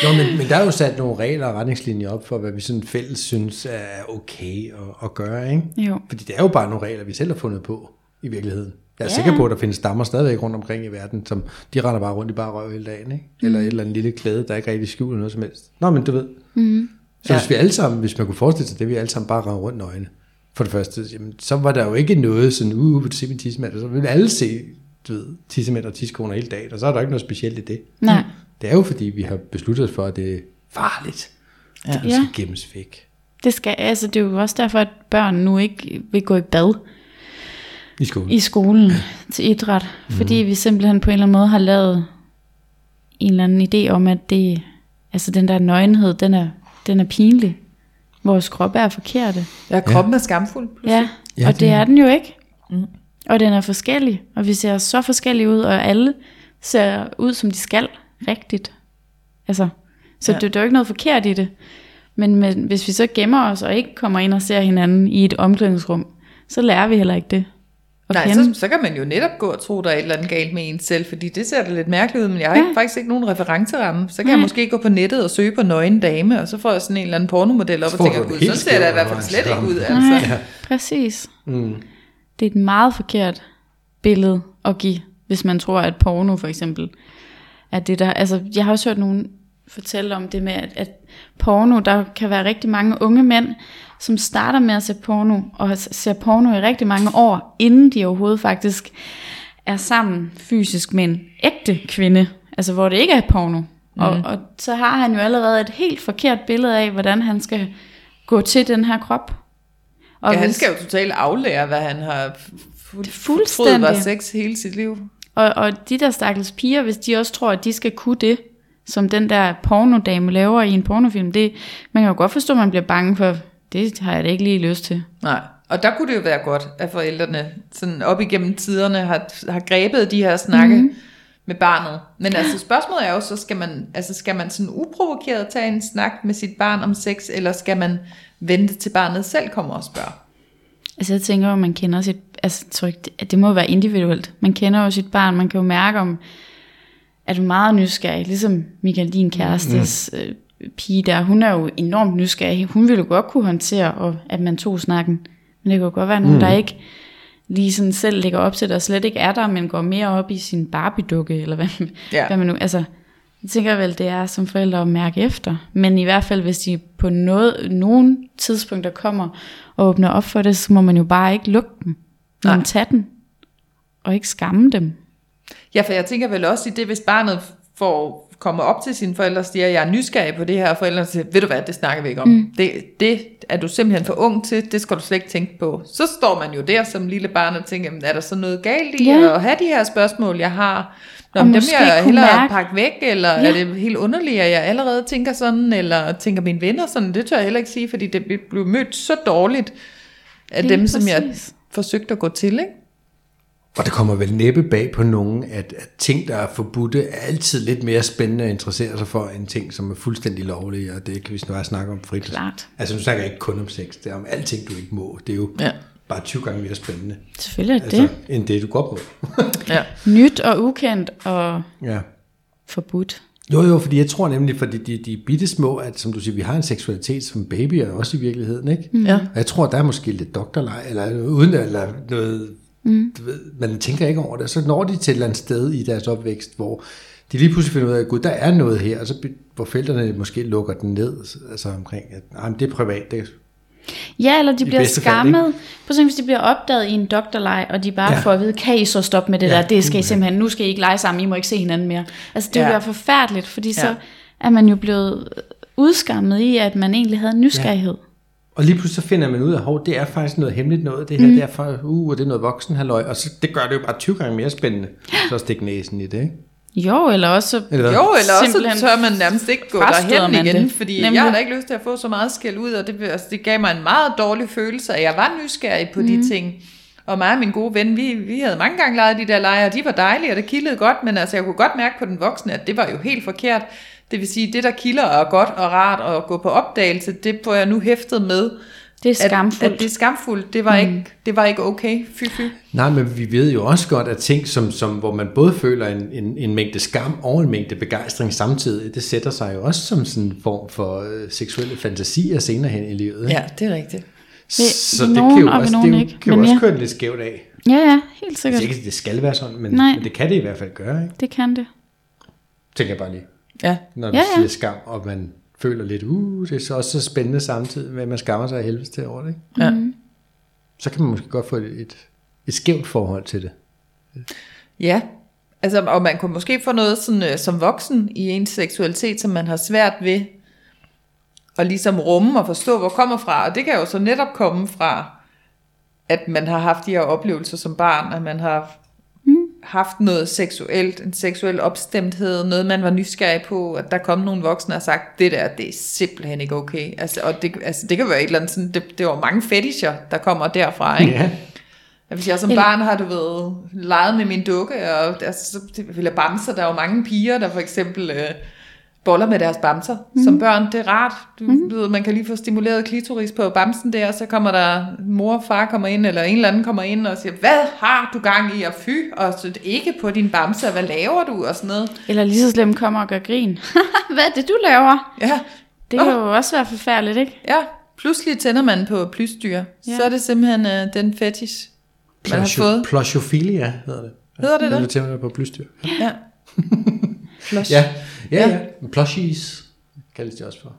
Jo, men, men der er jo sat nogle regler og retningslinjer op for, hvad vi sådan fælles synes er okay at, at gøre, ikke? Jo. Fordi det er jo bare nogle regler, vi selv har fundet på i virkeligheden. Jeg er ja. sikker på, at der findes stammer stadigvæk rundt omkring i verden, som de render bare rundt i bare røv hele dagen, ikke? Eller mm. et eller andet lille klæde, der ikke rigtig skjuler noget som helst. Nå, men du ved. Mm. Så ja. hvis vi alle sammen, hvis man kunne forestille sig det, vi alle sammen bare render rundt nøgne, for det første, jamen, så var der jo ikke noget sådan, uh, på se min tissemænd, så ville alle se, du ved, tissemænd og tiskoner hele dagen, og så er der ikke noget specielt i det. Nej. Det er jo fordi, vi har besluttet os for, at det er farligt. Ja. Det skal gemmes væk. Det, skal, altså, det er jo også derfor, at børn nu ikke vil gå i bad. I skolen. I skolen til idræt. Mm. Fordi vi simpelthen på en eller anden måde har lavet en eller anden idé om, at det, altså den der nøgenhed, den er, den er pinlig. Vores krop er forkerte. Ja, kroppen ja. er skamfuld. Ja, ja, og det, det er den jo ikke. Mm. Og den er forskellig, og vi ser så forskellige ud, og alle ser ud, som de skal, rigtigt. Altså, så ja. det, det er jo ikke noget forkert i det. Men med, hvis vi så gemmer os, og ikke kommer ind og ser hinanden i et omklædningsrum, så lærer vi heller ikke det. Nej, så, så kan man jo netop gå og tro, der er et eller andet galt med en selv, fordi det ser da lidt mærkeligt ud, men jeg har ja. ikke, faktisk ikke nogen referenceramme. Så kan ja. jeg måske gå på nettet og søge på nøgen dame, og så får jeg sådan en eller anden pornomodel op og tænker, gud, så ser det i hvert fald slet ikke ud. Altså. Nej, ja. præcis. Mm. Det er et meget forkert billede at give, hvis man tror, at porno for eksempel er det der. Altså, jeg har også hørt nogen fortælle om det med, at, at porno, der kan være rigtig mange unge mænd, som starter med at se porno, og ser porno i rigtig mange år, inden de overhovedet faktisk er sammen fysisk med en ægte kvinde, altså hvor det ikke er porno. Mm. Og, og så har han jo allerede et helt forkert billede af, hvordan han skal gå til den her krop. Og ja, hvis, han skal jo totalt aflære, hvad han har fuldstændig var sex hele sit liv. Og, og de der stakkels piger, hvis de også tror, at de skal kunne det, som den der pornodame laver i en pornofilm, det, man kan jo godt forstå, at man bliver bange for, det har jeg da ikke lige lyst til. Nej, og der kunne det jo være godt, at forældrene sådan op igennem tiderne har, har grebet de her snakke mm-hmm. med barnet. Men altså spørgsmålet er jo så, skal man, altså, skal man sådan uprovokeret tage en snak med sit barn om sex, eller skal man vente til barnet selv kommer og spørger? Altså jeg tænker jo, at man kender sit, altså ikke, det, det må jo være individuelt. Man kender jo sit barn, man kan jo mærke om, er du meget nysgerrig, ligesom Michael, din kærestes mm. øh, pige der, hun er jo enormt nysgerrig. Hun ville jo godt kunne håndtere, og, at man tog snakken. Men det kan jo godt være nogen, mm. der ikke lige sådan selv lægger op til det, og slet ikke er der, men går mere op i sin Barbie-dukke, eller hvad, Ja. hvad man nu, altså, jeg tænker vel, det er som forældre at mærke efter. Men i hvert fald, hvis de på noget, nogen tidspunkter kommer og åbner op for det, så må man jo bare ikke lukke dem. Men Nej. tage den, og ikke skamme dem. Ja, for jeg tænker vel også i det, hvis barnet får kommer op til sine forældre og siger, jeg er nysgerrig på det her, og forældrene siger, ved du hvad, det snakker vi ikke om. Mm. Det, det er du simpelthen for ung til, det skal du slet ikke tænke på. Så står man jo der som lille barn og tænker, "Jamen, er der så noget galt i Ja. at have de her spørgsmål, jeg har? Nå, Og dem måske jeg hellere mærke- pakke væk, eller ja. Er det helt underligt, at jeg allerede tænker sådan, eller tænker mine venner sådan, det tør jeg heller ikke sige, fordi det blev mødt så dårligt af Lige dem, som jeg præcis. forsøgte at gå til, ikke? Og det kommer vel næppe bag på nogen, at, at ting, der er forbudte, er altid lidt mere spændende at interessere sig for, end ting, som er fuldstændig lovlige, og det kan vi snart snakke om frit. Klart. Altså nu snakker jeg ikke kun om sex, det er om alting, du ikke må. Det er jo Ja. Bare 20 gange mere spændende, Selvfølgelig er det. altså, end det, du godt må. Ja. Nyt og ukendt og ja. forbudt. Jo, jo, fordi jeg tror nemlig, fordi de, de er bitte små, at som du siger, vi har en seksualitet som babyer også i virkeligheden, ikke? Mm. Ja. Og jeg tror, der er måske lidt doktorleg, eller uden eller noget, mm. du ved, man tænker ikke over det. Så når de til et eller andet sted i deres opvækst, hvor de lige pludselig finder ud af, at gud, der er noget her, og så hvor forældrene måske lukker den ned, altså omkring, at nej, det er privat, det, Ja, eller de I bliver bedste fald, skammet. Prøv at se, hvis de bliver opdaget i en doktorleg, og de bare Ja. ja. får at vide, kan I så stoppe med det Ja, der, det skal I simpelthen, nu skal I ikke lege sammen, I må ikke se hinanden mere. Altså det Ja. vil være forfærdeligt, fordi Ja. så er man jo blevet udskammet i, at man egentlig havde nysgerrighed. Og lige pludselig så finder man ud af, at det er faktisk noget hemmeligt noget, det her, mm. det er for, uh, det er noget voksen halløj, og så, det gør det jo bare 20 gange mere spændende, så at stikke næsen i det, ikke? Jo, eller også så Eller, Jo, eller også Simpelthen tør man nærmest ikke gå derhen igen, det. fordi Nemlig. jeg har da ikke lyst til at få så meget skæld ud, og det, altså, det gav mig en meget dårlig følelse, at jeg var nysgerrig på mm. de ting. Og mig og min gode ven, vi, vi havde mange gange leget de der lege, og de var dejlige, og det kildede godt, men altså, jeg kunne godt mærke på den voksne, at det var jo helt forkert. Det vil sige, det der kilder og er godt og rart at gå på opdagelse, det får jeg nu hæftet med. Det er At, skamfuldt. at det er skamfuldt, det var, mm. ikke, det var ikke okay. Fy, fy. Nej, men vi ved jo også godt, at ting, som, som, hvor man både føler en, en, en mængde skam og en mængde begejstring samtidig, det sætter sig jo også som sådan en form for øh, seksuelle fantasier senere hen i livet. ikke? Ja, det er rigtigt. Så det nogen kan jo også, det jo, ikke, kan jo men også ja. køre lidt skævt af. Ja, ja, helt Jeg sikkert. siger ikke, at det skal være sådan, men, Nej. men det kan det i hvert fald gøre, ikke? Det kan det. Tænker jeg bare lige. Ja. Når du Ja, ja. siger skam, og man føler lidt, uh, det er så også så spændende samtidig med, at man skammer sig af helvede til over det, ikke? Ja. Så kan man måske godt få et, et, et skævt forhold til det. Ja, altså, og man kunne måske få noget sådan, øh, som voksen i ens seksualitet, som man har svært ved at ligesom rumme og forstå, hvor kommer fra. Og det kan jo så netop komme fra, at man har haft de her oplevelser som barn, at man har. Haft noget seksuelt, en seksuel opstemthed, noget man var nysgerrig på, at der kom nogle voksne og har sagt, det der, det er simpelthen ikke okay. Altså, og det, altså, det kan være et eller andet sådan, det, det var mange fetischer, der kommer derfra, ikke? Ja. At Hvis jeg som Eller- barn har du ved, leget med min dukke, og altså, så vil jeg bamser. Der er jo mange piger, der for eksempel øh, boller med deres bamser. Mm. Som børn, det er rart. Du, mm. ved, man kan lige få stimuleret klitoris på bamsen der, og så kommer der mor og far kommer ind, eller en eller anden kommer ind og siger, hvad har du gang i, og fy, og så ikke på din bamse, hvad laver du, og sådan noget. Eller lige så slemt kommer og gør grin. Hvad er det, du laver? Ja, Det kan jo også være forfærdeligt, ikke? ja. Pludselig tænder man på plysdyr. Ja. Så er det simpelthen øh, den fetish, man har fået. Plosiofilia hedder det. Hedder det Når det? du tænder på plysdyr. Ja. Ja, ja, Ja. ja. Plushies kaldes det også for.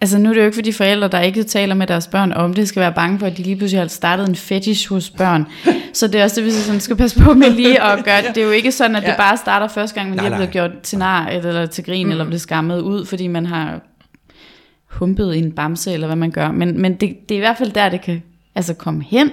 Altså nu er det jo ikke fordi forældre, der ikke taler med deres børn om det, skal være bange for, at de lige pludselig har startet en fetish hos børn. Så det er også det, vi sådan skal passe på med lige at gøre det. Er jo ikke sådan, at det bare starter første gang, man lige er blevet gjort til nar, eller, til grin, mm. eller blev skammet ud, fordi man har humpet i en bamse, eller hvad man gør. Men, men det, det er i hvert fald der, det kan altså komme hen.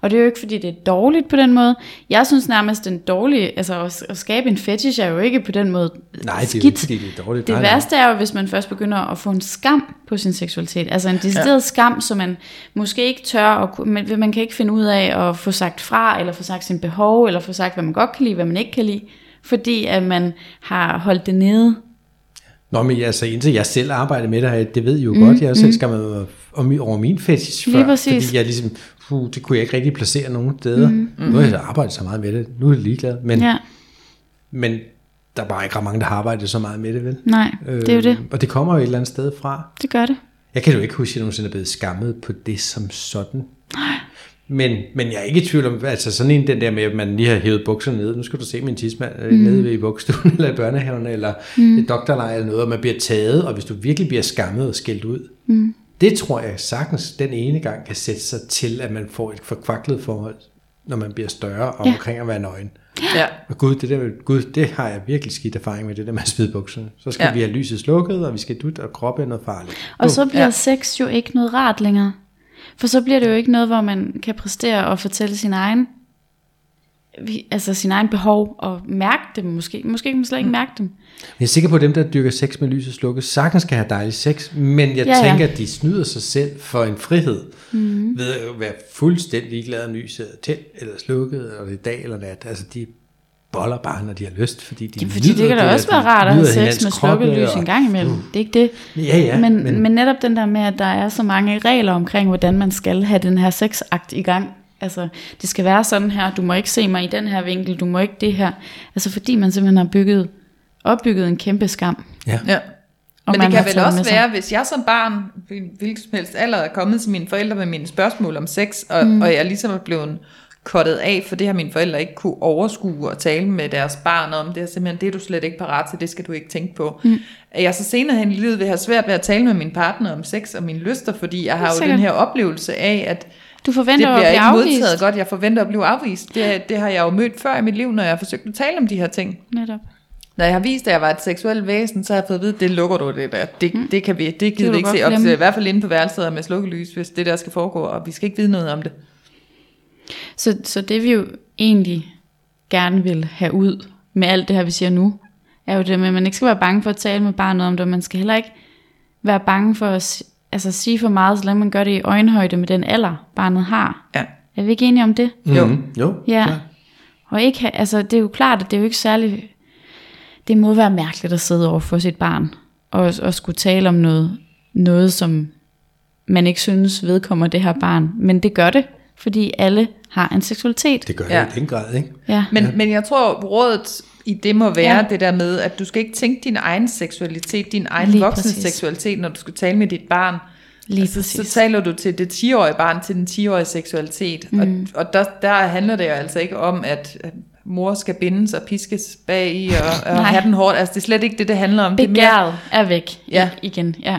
Og det er jo ikke, fordi det er dårligt på den måde. Jeg synes nærmest, den dårlige, altså at, at skabe en fetish er jo ikke på den måde Nej, det er jo skidt. ikke, fordi det er dårligt. Det nej, værste er jo, hvis man først begynder at få en skam på sin seksualitet. Altså en decideret ja. skam, som man måske ikke tør, at, ku- men man kan ikke finde ud af at få sagt fra, eller få sagt sin behov, eller få sagt, hvad man godt kan lide, hvad man ikke kan lide, fordi at man har holdt det nede. Nå, men altså, indtil jeg selv arbejder med det her, det ved I jo mm, godt, jeg jo selv skammet mig om, over min fetish før, præcis. fordi jeg ligesom, puh, det kunne jeg ikke rigtig placere nogen steder. Mm. Nu har jeg arbejdet så meget med det, nu er jeg ligeglad. Men, Ja, men der er bare ikke ret mange, der har arbejdet så meget med det, vel? nej, det er jo det. Øhm, Og det kommer jo et eller andet sted fra. Det gør det. Jeg kan jo ikke huske, at jeg nogensinde er blevet skammet på det som sådan. Men, men jeg er ikke i tvivl om, altså sådan en den der med, at man lige har hævet bukserne ned. Nu skal du se min tidsmand mm. nede ved i vugstuen, eller i børnehaven, eller mm. et doktorleje eller noget, og man bliver taget, og hvis du virkelig bliver skammet og skældt ud, mm. det tror jeg sagtens den ene gang kan sætte sig til, at man får et forkvaklet forhold, når man bliver større og Ja. omkring at være nøgen. Ja. Og gud, det der, gud, det har jeg virkelig skidt erfaring med, det der med at smide bukserne. Så skal Ja. vi have lyset slukket, og vi skal dut, og kroppe er noget farligt. Og så bliver ja. sex jo ikke noget rart længere. For så bliver det jo ikke noget, hvor man kan præstere og fortælle sin egen, altså sin egen behov og mærke dem måske. Måske kan man slet ikke mærke dem. Jeg er sikker på, at dem, der dyrker sex med lyset slukket, sagtens skal have dejlig sex, men jeg Ja, ja, ja. tænker, at de snyder sig selv for en frihed, mm. ved at være fuldstændig ligeglade, om lyset er tændt eller slukket, eller det er dag eller nat. Altså, de boller bare, når de har lyst, fordi de Jamen, fordi det kan da også være rart at have sex med slukket lys og- en gang imellem. Det er ikke det. Ja, ja, men, men- men, netop den der med, at der er så mange regler omkring, hvordan man skal have den her sexakt i gang. Altså, det skal være sådan her, du må ikke se mig i den her vinkel, du må ikke det her. Altså, fordi man simpelthen har bygget, opbygget en kæmpe skam. Ja. Ja. Og Men det kan vel også være, hvis jeg som barn, hvilken som helst alder, er kommet til mine forældre med mine spørgsmål om sex, og, mm. og jeg ligesom er blevet kottet af, for det har mine forældre ikke kunne overskue og tale med deres barn om. Det er simpelthen, det er du slet ikke parat til, det skal du ikke tænke på. Mm. At jeg så senere hen i livet vil have svært ved at tale med min partner om sex og mine lyster, fordi jeg har jo den her oplevelse af, at Du det forventer at bliver blive ikke afvist. modtaget godt, jeg forventer at blive afvist. Det, det har jeg jo mødt før i mit liv, når jeg har forsøgt at tale om de her ting. Netop. Når jeg har vist, at jeg var et seksuelt væsen, så har jeg fået at vide, det lukker du det der. Det, mm. det kan vi, det gider du vi ikke se op til. I hvert fald inde på værelset med slukkelys, hvis det der skal foregå, og vi skal ikke vide noget om det. Så, så det vi jo egentlig gerne vil have ud med alt det her, vi siger nu, er jo det med, at man ikke skal være bange for at tale med barnet om det, og man skal heller ikke være bange for at altså, sige for meget, så længe man gør det i øjenhøjde med den alder, barnet har. Ja. Er vi ikke enige om det? Jo. Mm, jo, Ja. Og ikke have, altså, det er jo klart, at det er jo ikke særlig... Det må være mærkeligt at sidde over for sit barn, og, og skulle tale om noget, noget, som man ikke synes vedkommer det her barn. Men det gør det, fordi alle har en seksualitet. Det gør Ja. jeg i den grad, ikke? Ja. Men, ja. men jeg tror, rådet i det må være ja. Det der med, at du skal ikke tænke din egen seksualitet, din egen Lige voksne præcis. seksualitet, når du skal tale med dit barn. Lige altså, så præcis. taler du til det 10-årige barn, til den 10-årige seksualitet. Mm. Og, og der, der handler det jo altså ikke om, at mor skal bindes og piskes bag i og, og have den hårdt. Altså, det er slet ikke det, det handler om. Det er mere, Begæret er væk Ja. igen. Ja.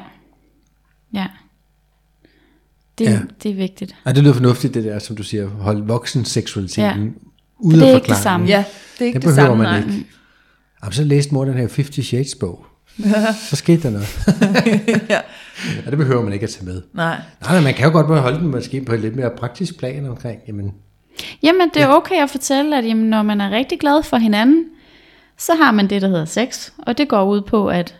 Det, Ja. ja. det er vigtigt. Ja, det lyder fornuftigt, det der, som du siger, hold voksen seksualiteten Ja. ude det af er ikke det forklaringen. samme. ja, det er ikke Det det, behøver samme. man nej. ikke. Jamen, så læste mor den her 50 Shades bog. så skete der noget. ja. Ja, det behøver man ikke at tage med. Nej. Nej, nej, man kan jo godt bare holde den måske på et lidt mere praktisk plan omkring, jamen, Jamen, det er okay at fortælle, at jamen, når man er rigtig glad for hinanden, så har man det, der hedder sex. Og det går ud på, at,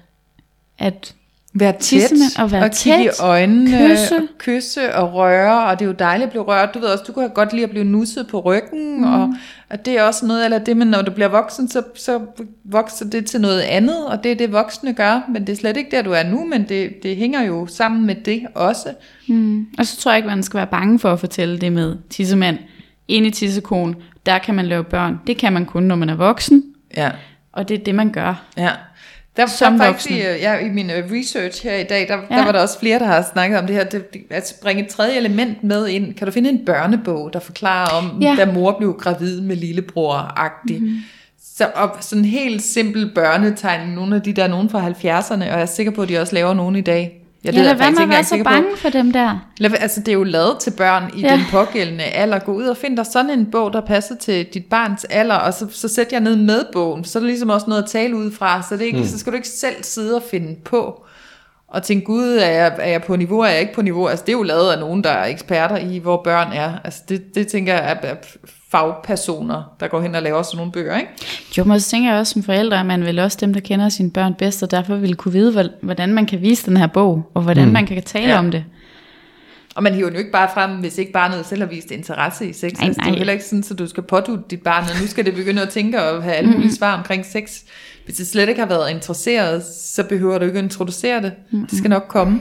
at Være tæt, og være og kigge i tæt, øjnene, kysse. og kysse og røre, og det er jo dejligt at blive rørt. Du ved også, du kan godt lide at blive nusset på ryggen, mm. og, og det er også noget, eller det, men når du bliver voksen, så, så vokser det til noget andet, og det er det, voksne gør, men det er slet ikke der, du er nu, men det, det hænger jo sammen med det også. Mm. Og så tror jeg ikke, man skal være bange for at fortælle det med tissemand. Inde i tissekon, der kan man lave børn. Det kan man kun, når man er voksen. Ja. Og det er det, man gør. Ja. Der, Som der er faktisk, voksne. i, øh, ja, i min øh, research her i dag, der, ja. Der var der også flere, der har snakket om det her, det, at bringe et tredje element med ind. Kan du finde en børnebog, der forklarer om. Ja. da mor blev gravid med lillebror-agtig? Mm-hmm. Så og sådan en helt simpel børnetegning, nogle af de der, nogen fra 70'erne, og jeg er sikker på, at de også laver nogen i dag. Ja, det er lad jeg være faktisk med at være så sikker på. bange for dem der. Lad, altså det er jo lavet til børn i ja. Ja. den pågældende alder. Gå ud og find dig sådan en bog, der passer til dit barns alder, og så, så sæt jer ned med bogen. Så er der ligesom også noget at tale ud fra, så, det er ikke, mm. så skal du ikke selv sidde og finde på. Og tænke, gud, er jeg, er jeg på niveau, er jeg ikke på niveau? Altså det er jo lavet af nogen, der er eksperter i, hvor børn er. Altså det, det tænker jeg er, er fagpersoner, der går hen og laver sådan nogle bøger, ikke? Jo, men så tænker jeg også som forældre, at man vil også dem, der kender sine børn bedst, og derfor vil kunne vide, hvor- hvordan man kan vise den her bog, og hvordan mm. man kan tale Ja. om det. Og man hiver den jo ikke bare frem, hvis ikke barnet selv har vist interesse i sex. Nej, Altså, Det er jo nej. heller ikke sådan, at du skal pådute dit barn, og nu skal det begynde at tænke og have alle mulige svar omkring sex. Hvis det slet ikke har været interesseret, så behøver du ikke at introducere det. Det skal nok komme.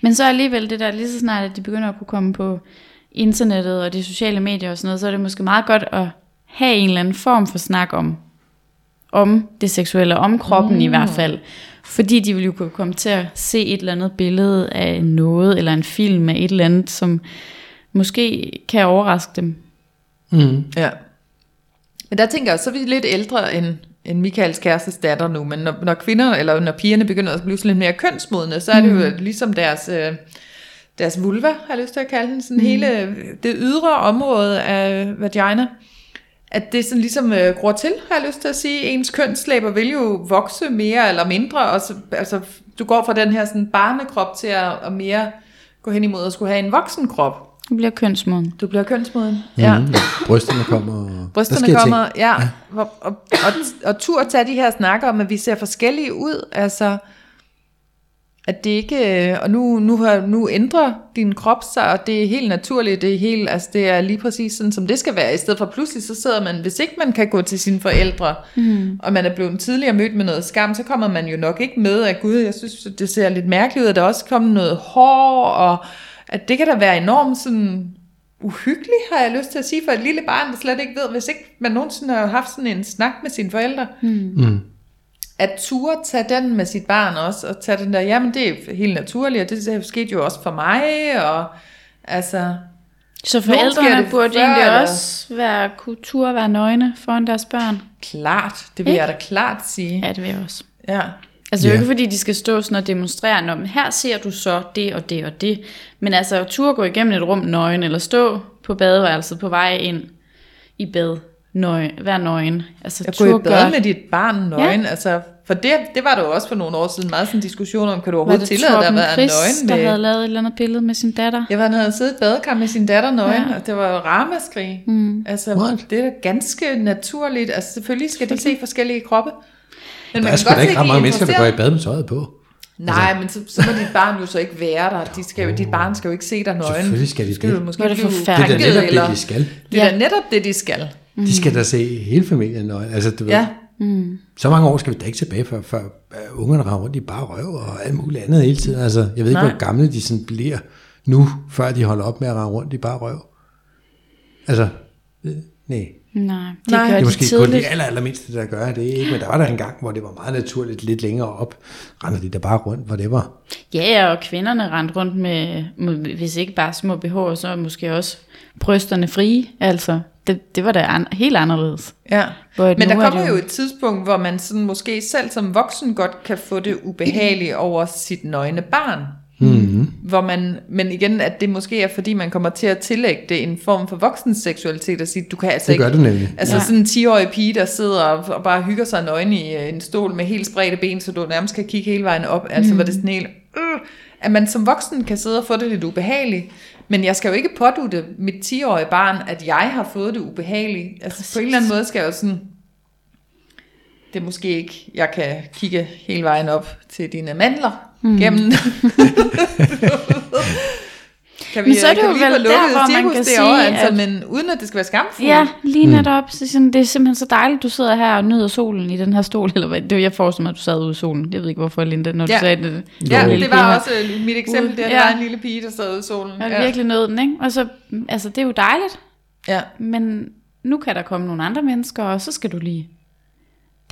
Men så alligevel det der, lige så snart, at de begynder at kunne komme på internettet og de sociale medier og sådan noget, så er det måske meget godt at have en eller anden form for snak om, om det seksuelle, om kroppen mm. i hvert fald. Fordi de vil jo kunne komme til at se et eller andet billede af noget, eller en film af et eller andet, som måske kan overraske dem. Mm. Ja. Men der tænker jeg, så er vi lidt ældre end, end Michaels kærestes datter nu, men når, når kvinder, eller når pigerne begynder at blive sådan lidt mere kønsmodne, så er det jo ligesom deres, øh, deres vulva, har jeg lyst til at kalde den, sådan mm. hele det ydre område af vagina, at det sådan ligesom øh, gror til, har jeg lyst til at sige. Ens kønslæber vil jo vokse mere eller mindre, og så, altså, du går fra den her sådan barnekrop til at, at mere gå hen imod at skulle have en voksen krop. Du bliver kønsmoden. Du bliver kønsmoden. Ja. Mm. Brysterne kommer. Brysterne sker ting. kommer, ja, og, og, og, og tur at tage de her snakker om, at vi ser forskellige ud, altså, at det ikke, øh, og nu, nu, har, nu ændrer din krop sig, og det er helt naturligt, det er helt, altså det er lige præcis sådan, som det skal være, i stedet for pludselig, så sidder man, hvis ikke man kan gå til sine forældre, mm. og man er blevet tidligere mødt med noget skam, så kommer man jo nok ikke med, at gud, jeg synes, det ser lidt mærkeligt ud, at der også kommer noget hår, og at det kan da være enormt sådan uhyggeligt, har jeg lyst til at sige, for et lille barn, der slet ikke ved, hvis ikke man nogensinde har haft sådan en snak med sine forældre, Mm. at ture tage den med sit barn også, og tage den der, jamen det er helt naturligt, og det skete jo også for mig, og altså, Så forældrene det burde før, egentlig eller? også være kultur være nøgne foran deres børn. klart, det vil Ikke? jeg da klart sige. Ja, det vil jeg også. Ja. Altså det er jo ikke fordi, de skal stå sådan og demonstrere, Nå, men her ser du så det og det og det. Men altså tur gå igennem et rum nøgen, eller stå på badeværelset på vej ind i bad, nøgen, vær nøgen. Altså At gå i tur bad gør- med dit barn nøgen, ja. altså, for det, det var der jo også for nogle år siden meget sådan en diskussion om, kan du overhovedet det tillade dig at være Chris, nøgen der med... havde lavet et eller andet billede med sin datter? Jeg var, han havde siddet i et badekar med sin datter nøgen, Ja. ja. og det var jo ramaskrig. Mm. Altså, What? det er da ganske naturligt. Altså, selvfølgelig skal de se forskellige kroppe. Men Der man er kan sgu da ikke ret mange mennesker, der går i bad med tøjet på. Nej, men så, så må dit barn jo så ikke være der. De skal jo, dit barn skal jo ikke se dig nøgen. Selvfølgelig skal de skal det. jo måske er det forfærdeligt. Det er da netop eller... det, de skal. Det er da Ja. netop det, de skal. De skal da se hele familien nøgen. Altså, du ved, Ja, Så mange år skal vi da ikke tilbage, før, før uh, ungerne rammer rundt i bare røv og alt muligt andet hele tiden. Altså, jeg ved ikke, Nej. hvor gamle de sådan bliver nu, før de holder op med at rende rundt i bare røv. Altså, øh, nej. Nej, det Nej. gør Det er måske kun tidligt. de aller, allermindste, der gør det, ikke? Men der var der en gang, hvor det var meget naturligt, lidt længere op, render de der bare rundt, hvor det var. Ja, og kvinderne rendte rundt med, med, hvis ikke bare små BH'er, så måske også brysterne frie. Altså, det, det var da an, helt anderledes. ja. Hvor Men der er kommer det jo et tidspunkt, hvor man sådan måske selv som voksen godt kan få det ubehageligt over sit nøgne barn. Mm-hmm. Hvor man, men igen, at det måske er, fordi man kommer til at tillægge det en form for voksens seksualitet, og sige, du kan altså Det ikke gør du nemlig. Altså Ja. ja. sådan en 10-årig pige, der sidder og, og bare hygger sig nøgen i øh, en stol med helt spredte ben, så du nærmest kan kigge hele vejen op. Altså mm. var det sådan helt... Øh, at man som voksen kan sidde og få det lidt ubehageligt. Men jeg skal jo ikke pådute mit 10-årige barn, at jeg har fået det ubehageligt. Altså Præcis. på en eller anden måde skal jeg jo sådan... Det er måske ikke, jeg kan kigge hele vejen op til dine mandler mm. gennem... kan vi, Men så er det kan jo vel der, hvor man kan sige, altså, at- men uden at det skal være skamfuldt. Ja, lige netop. Så sådan, det er simpelthen så dejligt, du sidder her og nyder solen i den her stol. Eller hvad? Det var, jeg forestiller mig, at du sad ude i solen. Jeg ved ikke, hvorfor, Linda, når du Ja. sagde det. Ja, det var her. også øh, mit eksempel, det, at Ja. der var en lille pige, der sad ude i solen. Jeg Ja. virkelig nød den, ikke? Og så, altså, det er jo dejligt. ja. Men nu kan der komme nogle andre mennesker, og så skal du lige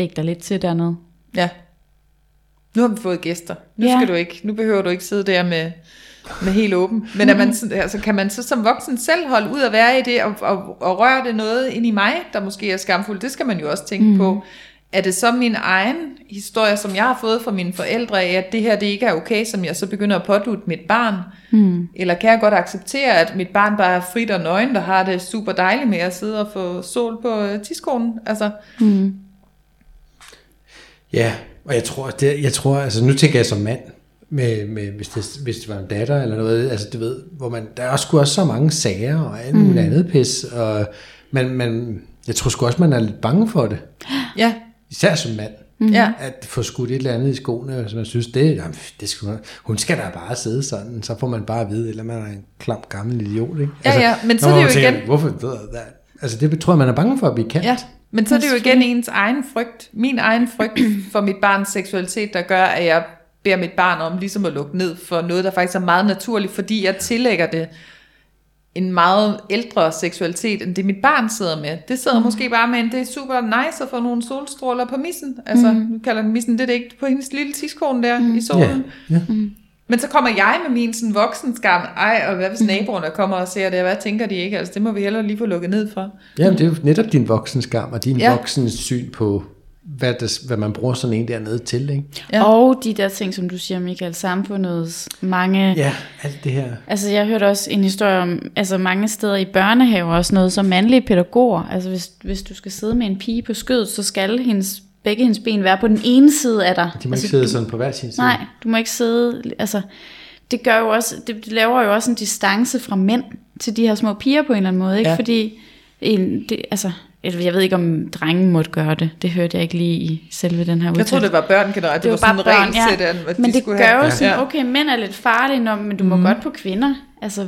dække dig lidt til dernede. ja. Nu har vi fået gæster. Nu, Ja. skal du ikke, nu behøver du ikke sidde der med, med helt åben. Men er man, sådan- altså, kan man så som voksen selv holde ud at være i det, og, og, og røre det noget ind i mig, der måske er skamfuldt? Det skal man jo også tænke mm. på. Er det så min egen historie, som jeg har fået fra mine forældre, at det her det ikke er okay, som jeg så begynder at pådute mit barn? Mm. Eller kan jeg godt acceptere, at mit barn bare er frit og nøgen, der har det super dejligt med at sidde og få sol på øh, tidskonen? Altså, Ja, og jeg tror, det, jeg tror, altså nu tænker jeg som mand, med, med, hvis, det, hvis det var en datter eller noget, altså du ved, hvor man, der er sgu også så mange sager og alt muligt mm. andet pis, og man, man, jeg tror sgu også, man er lidt bange for det, ja, især som mand, mm. ja. at få skudt et eller andet i skoene, hvis man synes, det, jamen, det skal, man- hun skal da bare sidde sådan, så får man bare at vide, eller man er en klam gammel idiot, ikke? Ja, ja, men så er det jo tænker, igen- Hvorfor, hvad? altså det tror jeg, man er bange for at blive kaldt. Ja, men så er det jo igen ens egen frygt, min egen frygt for mit barns seksualitet, der gør, at jeg beder mit barn om ligesom at lukke ned for noget, der faktisk er meget naturligt, fordi jeg tillægger det en meget ældre seksualitet, end det mit barn sidder med. Det sidder mm. måske bare med en, det er super nice at få nogle solstråler på missen. Altså, mm. nu kalder den missen, det er det ikke på hendes lille tidskone der mm. i solen. Ja, ja. Men så kommer jeg med min sådan voksen skam, ej, og hvad hvis naboerne kommer og ser det, hvad tænker de ikke? Altså, det må vi heller lige få lukket ned for. Jamen, det er jo netop din voksens skam og din Ja. voksens syn på, hvad, det, hvad man bruger sådan en dernede til. Ikke? Ja. Og de der ting, som du siger, Michael, samfundets mange... Ja, alt det her. Altså, jeg hørte også en historie om, altså mange steder i børnehaver også noget som mandlige pædagoger. Altså, hvis, hvis du skal sidde med en pige på skødet, så skal hendes, begge hendes ben være på den ene side af dig. De må altså, ikke sidde du, sådan på hver sin side. Nej, du må ikke sidde, altså, det gør jo også, det, det laver jo også en distance fra mænd til de her små piger på en eller anden måde, ikke? Ja. Fordi, en, det, altså, eller jeg ved ikke, om drengen måtte gøre det. Det hørte jeg ikke lige i selve den her Jeg tror, udtalelse. det var børn generelt. Det, Det var, var sådan bare en børn, regel ja. til den, Men de det gør have. jo sådan, okay, mænd er lidt farlige, når, men du må godt på kvinder. Altså,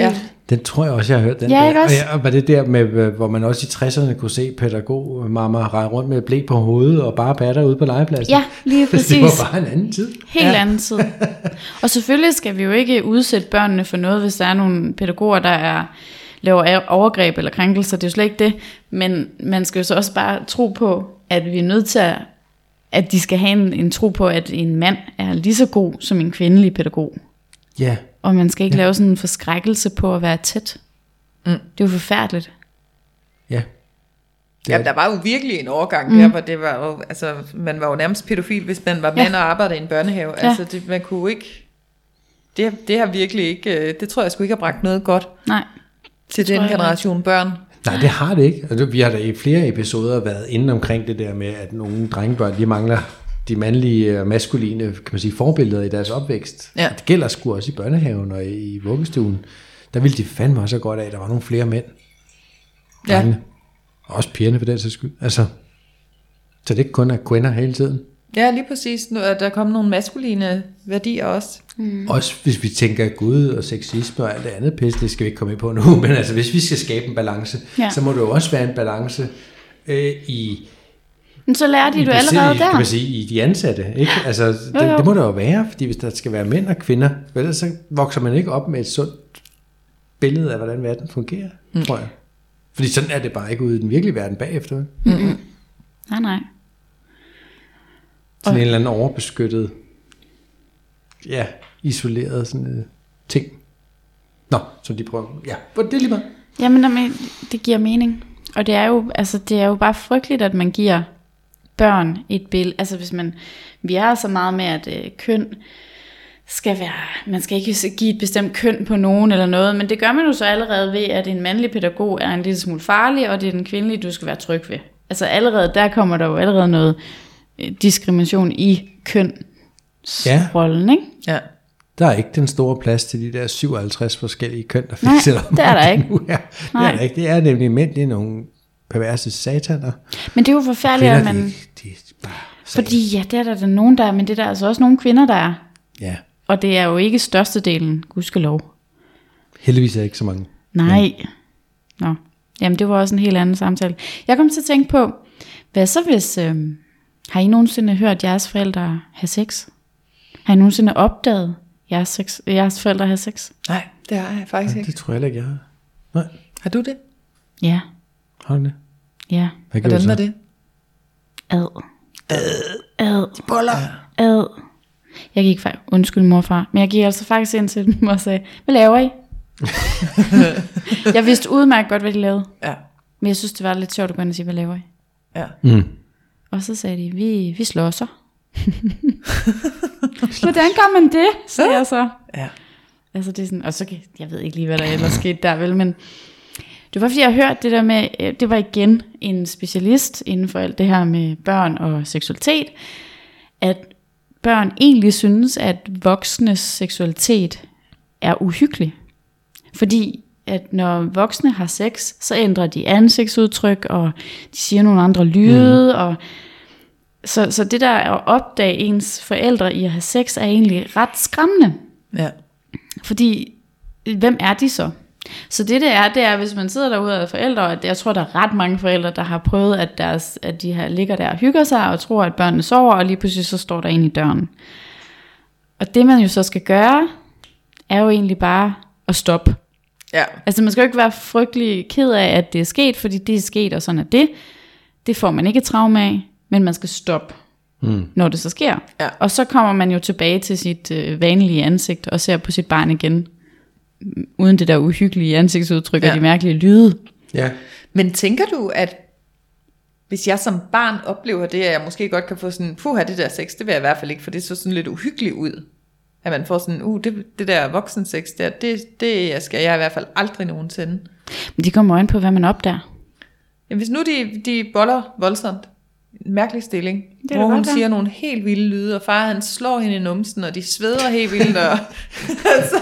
Ja. Den tror jeg også, jeg har hørt. Den Ja, der. ikke også? Og, ja, var det der med, øh, hvor man også i 60'erne kunne se pædagog mamma rende rundt med blæk på hovedet og bare patter ude på legepladsen. Ja, lige det præcis. var bare en anden tid. Helt ja. anden tid. Og selvfølgelig skal vi jo ikke udsætte børnene for noget, hvis der er nogle pædagoger, der er laver overgreb eller krænkelser. Det er jo slet ikke det. Men man skal jo så også bare tro på, at vi er nødt til at, at de skal have en, en tro på, at en mand er lige så god som en kvindelig pædagog. Ja, Og man skal ikke ja. lave sådan en forskrækkelse på at være tæt. Mm. Det er jo forfærdeligt. ja. Det Jamen, der var jo virkelig en overgang mm. der, hvor det var jo, altså, man var jo nærmest pædofil, hvis man var Ja. mand og arbejdede i en børnehave. Ja. Altså, det, man kunne ikke, det, det har virkelig ikke, øh, det tror jeg sgu ikke har bragt noget godt Nej. til den generation børn. Nej, det har det ikke. Altså, vi har da i flere episoder været inde omkring det der med, at nogle drengebørn, de mangler de mandlige og maskuline kan man sige, forbilleder i deres opvækst. Ja. Og Det gælder sgu også i børnehaven og i vuggestuen. Der ville de fandme også godt af, at der var nogle flere mænd. Ja. Drengene. Og også pigerne for den sags skyld. Altså, så det ikke kun er kvinder hele tiden. Ja, lige præcis. Nu er der kommet nogle maskuline værdier også. Mm. Også hvis vi tænker Gud og sexisme og alt det andet pis, det skal vi ikke komme ind på nu, men altså hvis vi skal skabe en balance, Ja. ja. så må det jo også være en balance øh, i, Men så lærer de i du allerede i, der. Kan man sige, i de ansatte, ikke? Altså, det, Jo, jo. det må der jo være, fordi hvis der skal være mænd og kvinder, vel, ellers så vokser man ikke op med et sundt billede af, hvordan verden fungerer, mm. tror jeg. Fordi sådan er det bare ikke ude i den virkelige verden bagefter. vel? Nej, nej. Sådan en eller anden overbeskyttet, ja, isoleret sådan uh, ting. Nå, som de prøver. Ja, hvor det er lige meget. Jamen, jamen, det giver mening. Og det er jo, altså, det er jo bare frygteligt, at man giver børn et billede. Altså hvis man, vi er så meget med, at øh, køn skal være, man skal ikke give et bestemt køn på nogen eller noget, men det gør man jo så allerede ved, at en mandlig pædagog er en lille smule farlig, og det er den kvindelige, du skal være tryg ved. Altså allerede, der kommer der jo allerede noget øh, diskrimination i kønsrollen, Ja. ikke? Ja. Der er ikke den store plads til de der 57 forskellige køn, der Nej, findes i Danmark det er der ikke. nu. Ja, det Nej. er der ikke. Det er nemlig mænd, det er nogle perverse sataner. Men det er jo forfærdeligt, Kvinder, at man... de, de er bare. Fordi ja, det er der, der nogen, der er, men det er der altså også nogle kvinder, der er. Ja, Og det er jo ikke størstedelen, gudskelov. heldigvis er ikke så mange. Nej. Nå. Jamen, det var også en helt anden samtale. Jeg kom til at tænke på, hvad så hvis... Øh, har I nogensinde hørt jeres forældre have sex? Har I nogensinde opdaget jeres, sex, jeres forældre have sex? Nej, det har jeg faktisk Ja, ikke. det tror jeg heller ikke, jeg har. Nej, Har du det? Ja. har du det? Ja. Hvad Hvordan du var det? Ad. Ad. De boller. Ad. Jeg gik faktisk, undskyld morfar, men jeg gik altså faktisk ind til dem og sagde, hvad laver I? jeg vidste udmærket godt, hvad de lavede. Ja. Men jeg synes, det var lidt sjovt at gå ind og sige, hvad laver I? Ja. Mm. Og så sagde de, vi, vi slåsser. Hvordan gør man det? sagde jeg så. Ja. Altså det er sådan, og så, jeg ved ikke lige, hvad der ellers skete der, vel, men det var fordi, jeg hørte det der med, øh, det var igen en specialist inden for alt det her med børn og seksualitet, at børn egentlig synes, at voksnes seksualitet er uhyggelig. Fordi at når voksne har sex, så ændrer de ansigtsudtryk, og de siger nogle andre lyde, mm. og så, så det der at opdage ens forældre i at have sex, er egentlig ret skræmmende. Ja. Fordi, hvem er de så? Så det det er, det er, hvis man sidder derude og er forældre, at jeg tror, der er ret mange forældre, der har prøvet, at, deres, at de her ligger der og hygger sig, og tror, at børnene sover, og lige pludselig så står der en i døren. Og det man jo så skal gøre, er jo egentlig bare at stoppe. Ja. Altså man skal jo ikke være frygtelig ked af, at det er sket, fordi det er sket, og sådan er det. Det får man ikke traume af, men man skal stoppe, mm. når det så sker. Ja. Og så kommer man jo tilbage til sit øh, vanlige ansigt, og ser på sit barn igen, uden det der uhyggelige ansigtsudtryk ja. Og de mærkelige lyde. Ja. Men tænker du, at hvis jeg som barn oplever det, at jeg måske godt kan få sådan, puha, det der sex, det vil jeg i hvert fald ikke, for det så sådan lidt uhyggeligt ud. At man får sådan, uh, det, det der voksensex der, det, det skal jeg i hvert fald aldrig nogensinde. Men det kommer an på, hvad man opdager. Jamen, hvis nu de, de boller voldsomt, mærkelig stilling, kan hvor hun godt siger nogle helt vilde lyde, og far han slår hende i numsen, og de sveder helt vildt, og, så,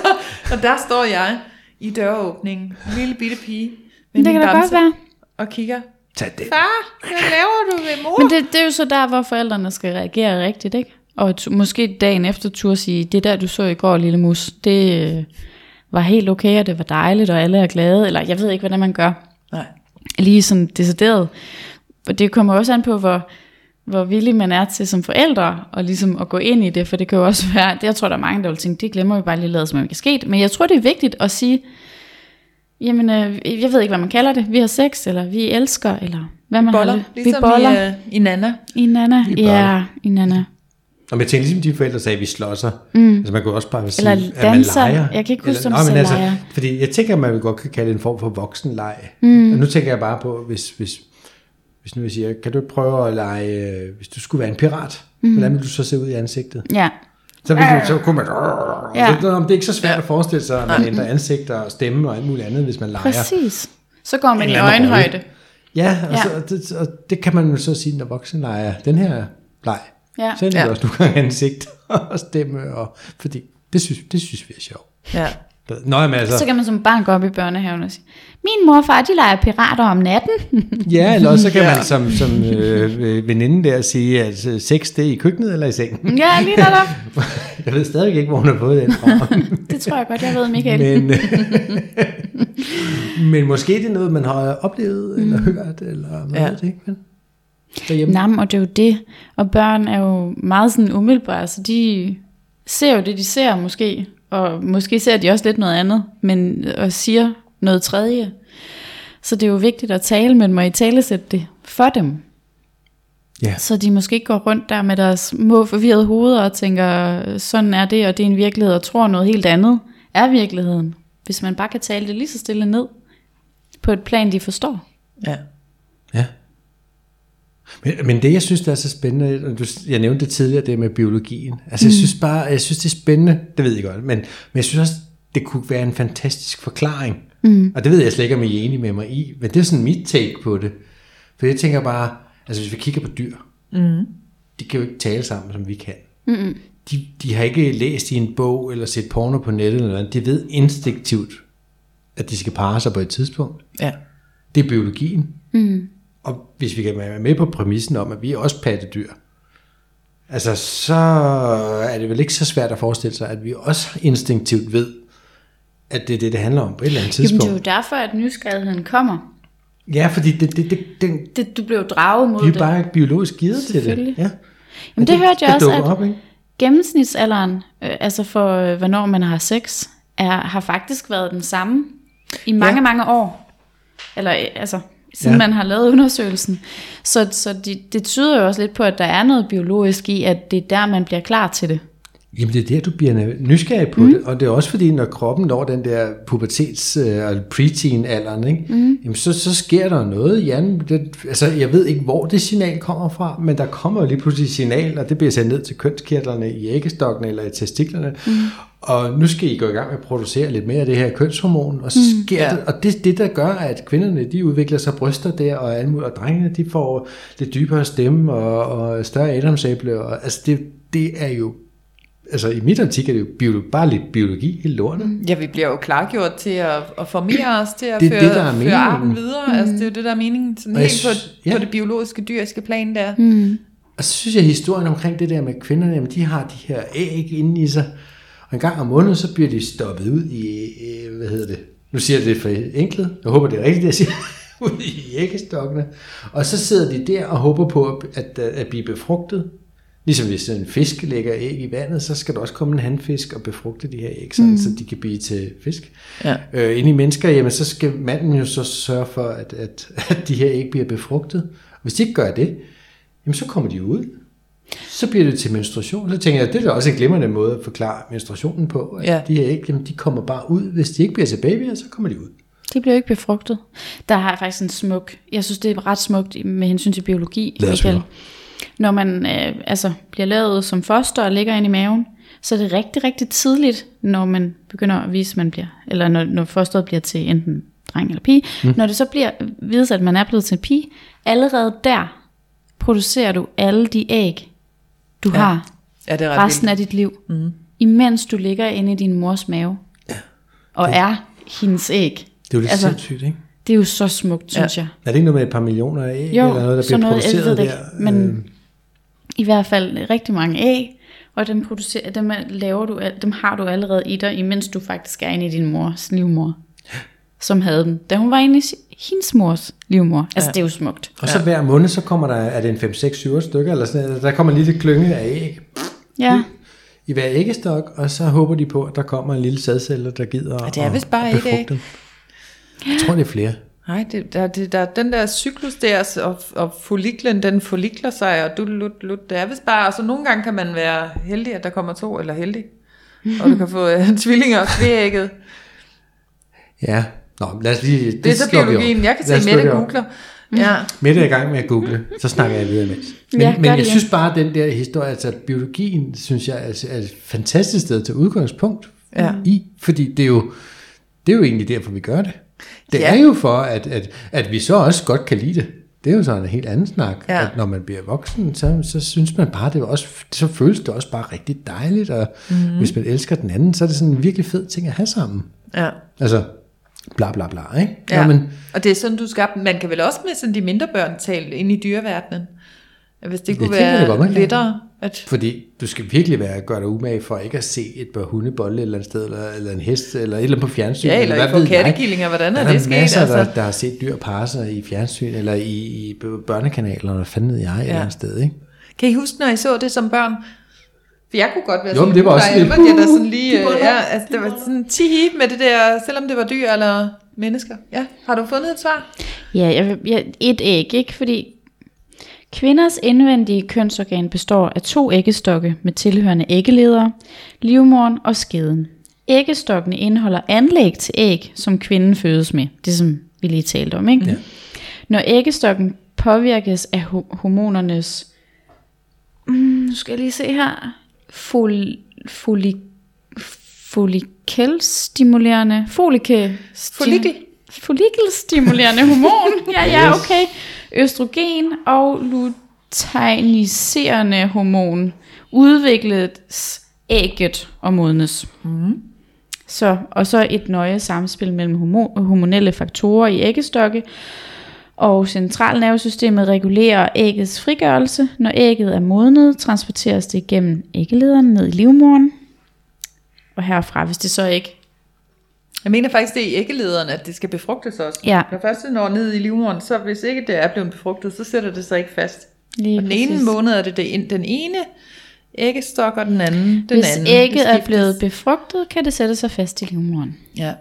og der står jeg i døråbningen, lille bitte pige, med Det min kan godt være. og kigger, Tag det. far, hvad laver du ved mor? Men det, det er jo så der, hvor forældrene skal reagere rigtigt, ikke? Og tu- måske dagen efter tur sige, det der, du så i går, lille mus, det øh, var helt okay, og det var dejligt, og alle er glade. Eller jeg ved ikke, hvordan man gør. Nej. Lige sådan decideret. Og det kommer også an på, hvor, hvor villig man er til som forældre, og ligesom at gå ind i det, for det kan jo også være, det, jeg tror, der er mange, der vil tænke, det glemmer vi bare lige lade, som om det er sket. Men jeg tror, det er vigtigt at sige, jamen, øh, jeg ved ikke, hvad man kalder det, vi har sex, eller vi elsker, eller hvad man Boller, har ligesom vi boller. I, uh, i Nana. I Nana, boller. ja, i Nana. Og jeg tænker ligesom de forældre sagde, at vi slår sig. Mm. Altså man kunne også bare sige, Eller at man danser. leger. Jeg kan ikke huske, om Nå, men de altså, leger. Fordi jeg tænker, at man vil godt kan kalde det en form for voksenleg. Mm. Og nu tænker jeg bare på, hvis, hvis, hvis nu jeg siger, kan du ikke prøve at lege, øh, hvis du skulle være en pirat, mm. hvordan vil du så se ud i ansigtet? Ja, Så, vil du, så kunne man... Ja. Det, det er ikke så svært at forestille sig, at man ændrer ansigter og stemme og alt muligt andet, hvis man leger. præcis. Så går man i rolle. øjenhøjde. Ja, og, Ja. Så, og, det, og det kan man jo så sige, når voksen leger den her leg. Ja. Så ændrer Ja. ja. også nogle gange ansigt og stemme, og, fordi det synes, det synes vi er sjovt. Ja. Nå, men altså, Så kan man som barn gå op i børnehaven og sige, min mor og far, de leger pirater om natten. ja, eller også så kan Ja. man som, som øh, veninde der sige, at øh, sex det er i køkkenet eller i sengen. ja, lige netop. Jeg ved stadig ikke, hvor hun har fået den fra. Det tror jeg godt, jeg ved, Michael. men, men måske det er noget, man har oplevet eller hørt, eller man Ja. det ikke. Men derhjemme. Nej, og det er jo det. Og børn er jo meget sådan umiddelbare, så de ser jo det, de ser måske. Og måske ser de også lidt noget andet, men og siger noget tredje. Så det er jo vigtigt at tale med dem og i talesætte det for dem. Ja. Så de måske ikke går rundt der med deres små forvirrede hoveder og tænker, sådan er det, og det er en virkelighed, og tror noget helt andet er virkeligheden. Hvis man bare kan tale det lige så stille ned på et plan, de forstår. ja. Ja. Men, men det, jeg synes, der er så spændende, og du, jeg nævnte det tidligere, det med biologien. Altså, mm. jeg synes bare, jeg synes, det er spændende, det ved jeg godt, men, men jeg synes også, det kunne være en fantastisk forklaring. Mm. Og det ved jeg slet ikke, om I er enige med mig i, men det er sådan mit take på det. For jeg tænker bare, altså hvis vi kigger på dyr, mm. de kan jo ikke tale sammen, som vi kan. Mm. De, de har ikke læst i en bog, eller set porno på nettet, eller noget. de ved instinktivt, at de skal parre sig på et tidspunkt. ja. Det er biologien. Mm. Og hvis vi kan være med på præmissen om, at vi er også pattedyr, altså så er det vel ikke så svært at forestille sig, at vi også instinktivt ved, at det er det, det handler om på et eller andet Jamen, tidspunkt. det er jo derfor, at nysgerrigheden kommer. Ja, fordi det, det, det, den, Det, du blev draget mod vi er det. bare biologisk givet til det. Ja. Jamen, det, hørte jeg det også, at op, ikke? gennemsnitsalderen, øh, altså for øh, hvornår man har sex, er, har faktisk været den samme i mange, ja. mange år. Eller øh, altså, siden ja. Man har lavet undersøgelsen. Så, så det, det tyder jo også lidt på, at der er noget biologisk i, at det er der, man bliver klar til det. Jamen det er der, du bliver nysgerrig på mm. det, og det er også fordi, når kroppen når den der pubertets- øh, eller preteen-alderen, ikke? Mm. Jamen, så, så sker der noget i hjernen. Det, altså, jeg ved ikke, hvor det signal kommer fra, men der kommer jo lige pludselig et signal, og det bliver sendt ned til kønskirtlerne i æggestokkene eller i testiklerne, mm. Og nu skal I gå i gang med at producere lidt mere af det her kønshormon, og så sker Ja. det, og det det, der gør, at kvinderne, de udvikler sig bryster der, og, og drengene, de får lidt dybere stemme, og, og større adamsæble, og altså det, det er jo altså i mit optik er det jo biologi, bare lidt biologi i lortet. Ja, vi bliver jo klargjort til at, at formere os til at Det føre, det, der er føre arten videre. Mm. Altså, det er jo det, der er meningen. Sådan Og jeg helt på, ja. på det biologiske, dyriske plan der. Mm. Og så synes jeg, at historien omkring det der med kvinderne, jamen, de har de her æg inde i sig, og en gang om måneden, så bliver de stoppet ud i, hvad hedder det, nu siger jeg det for enkelt, jeg håber det er rigtigt, det jeg siger, ud i æggestokkene, og så sidder de der og håber på at, at, at blive befrugtet, Ligesom hvis en fisk lægger æg i vandet, så skal der også komme en handfisk og befrugte de her æg, sådan, mm. så de kan blive til fisk. Ja. Øh, inde i mennesker, jamen, så skal manden jo så sørge for, at, at, at de her æg bliver befrugtet. Og hvis de ikke gør det, jamen, så kommer de ud. Så bliver det til menstruation. Så tænker jeg, det er da også en glimrende måde at forklare menstruationen på. At Ja. de her æg, jamen, de kommer bare ud. Hvis de ikke bliver til babyer, så kommer de ud. De bliver ikke befrugtet. Der har jeg faktisk en smuk, jeg synes det er ret smukt med hensyn til biologi. Lad os høre. Når man øh, altså, bliver lavet som foster og ligger inde i maven, så er det rigtig, rigtig tidligt, når man begynder at vise, at man bliver, eller når, når fosteret bliver til enten dreng eller pige. Mm. Når det så bliver vides, at man er blevet til en pige, allerede der producerer du alle de æg, du Ja. har Ja, det er resten af dit liv, mm. imens du ligger inde i din mors mave, ja. og er hendes æg. Det er jo lidt Altså, sindssygt, ikke? Det er jo så smukt, synes ja. jeg. Er det ikke noget med et par millioner af æg, Jo, eller noget, der bliver noget, jeg produceret ved det der? ikke, men Øh, i hvert fald rigtig mange æg, og dem, producerer, dem, laver du, dem har du allerede i dig, imens du faktisk er inde i din mors livmor, som havde dem, da hun var inde i hendes mors livmor. Altså, ja. det er jo smukt. Og så hver måned, så kommer der, er det en 5, 6, 7 stykker, eller sådan noget, der kommer en lille klynge af æg Ja, i hver æggestok, og så håber de på, at der kommer en lille sædcelle, der gider Og det er vist bare at ikke befrugte dem. Jeg tror, det er flere. Nej, det, der, det, der, den der cyklus der, og, og folliklen, den follikler sig, og du lut, lut, det er vist bare, altså nogle gange kan man være heldig, at der kommer to, eller heldig, og du kan få uh, tvillinger og tvægget. Ja, Nå, lad os lige... Det, Det er så biologien. Jeg kan se, Mette det googler. Ja. Mette er i gang med at google, så snakker jeg videre imens. Men, Ja, men det, jeg ja. synes bare, at den der historie, altså biologien, synes jeg er, er et fantastisk sted til udgangspunkt Ja. i, fordi det er, jo, det er jo egentlig derfor, vi gør det. Det Ja. er jo for, at, at, at vi så også godt kan lide det. Det er jo sådan en helt anden snak, Ja. at når man bliver voksen, så, så synes man bare, det er også, så føles det også bare rigtig dejligt, og mm. hvis man elsker den anden, så er det sådan en virkelig fed ting at have sammen. ja. Altså, bla bla bla, ikke? Ja, Nå, men, og det er sådan, du skal, man kan vel også med sådan de mindre børn tale ind i dyreverdenen. Hvis det kunne være godt, man kan. lettere. At, Fordi du skal virkelig være, gøre dig umage for ikke at se et par hundebolle et eller andet sted, eller, eller en hest, eller et eller andet på fjernsyn. ja, eller hvad får ved jeg. kattekillinger, hvordan er er det der sket? masser, Altså? der, der har set dyr parre sig i fjernsyn, eller i, i børnekanaler, eller hvad fanden jeg, et eller andet sted, ikke? Kan I huske, når I så det som børn? For jeg kunne godt være Jo, sådan, men det var også lidt, jeg der sådan lige, de øh, ja, altså det var sådan tihi med det der, selvom det var dyr eller mennesker. Ja, har du fundet et svar? ja jeg, jeg, et æg, ikke? Fordi kvinders indvendige kønsorgan består af to æggestokke med tilhørende æggeledere, livmoderen og skeden. Æggestokkene indeholder anlæg til æg, som kvinden fødes med. Det som vi lige talte om, ikke? Ja. Når æggestokken påvirkes af ho- hormonernes, mm, nu skal jeg lige se her, fol, foli, follikelstimulerende, folike, Follikel? follikelstimulerende hormon, ja ja okay, østrogen og luteiniserende hormon udvikles ægget og modnes. Mm. Så, og så et nøje samspil mellem hormonelle faktorer i æggestokke, og centralnervesystemet regulerer æggets frigørelse. Når ægget er modnet, transporteres det igennem æggelederen ned i livmoderen. Og herfra, hvis det så ikke... Jeg mener faktisk, det er i æggelederen, at det skal befrugtes også. Ja. Når først det når ned i livmoderen, så hvis ikke det er blevet befrugtet, så sætter det sig ikke fast. Lige Og den ene præcis. måned er det det- den ene æggestok, og den anden den Hvis anden. ægget Det er blevet befrugtet, kan det sætte sig fast i livmoderen. Ja.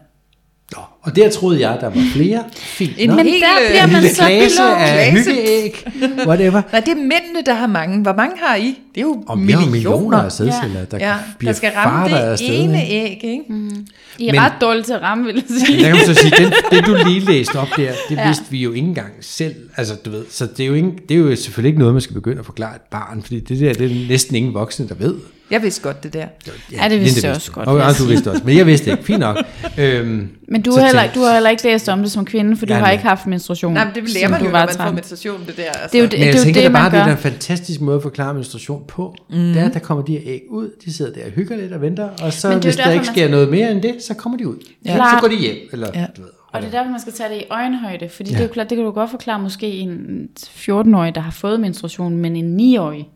Nå, og der troede jeg, der var flere. Fint. En Men der bliver man så klog. af hyggeæg. Whatever. Nej, det er mændene, der har mange. Hvor mange har I? Det er jo Og vi millioner. millioner af sædceller, der, Ja, der skal ramme det afsted, ene ikke? æg, ikke? Mm. I er Men- ret dårlige til at ramme, vil jeg sige. der kan man så sige, det, det du lige læste op der, det ja. vidste vi jo ikke engang selv. Altså, du ved, så det er, jo ikke, det er jo selvfølgelig ikke noget, man skal begynde at forklare et barn, fordi det der, det er næsten ingen voksne, der ved. Jeg vidste godt det der. Ja, det vidste jeg også godt, Og, jeg og du vidste også, men jeg vidste ikke. Fint nok. Øhm, Men du har, heller, du har heller ikke læst om det som kvinde, for du Ja, har ikke haft menstruation. Nej, men det lærer man du jo, var når man får 13. menstruation, det der. Altså. Det er jo det, Men jeg det, er tænker det da bare, man det er gør. en fantastisk måde at forklare menstruation på. Mm. Det er, at der kommer de her æg ud, de sidder der og hygger lidt og venter, og så det hvis der derfor, ikke man sker skal- noget mere end det, så kommer de ud. Ja. Klart. Så går de hjem, eller Ja. du ved. Og det er derfor, man skal tage det i øjenhøjde, fordi Ja. det er jo klart, det kan du godt forklare måske en 14-årig, der har fået menstruation, men en 9-årig,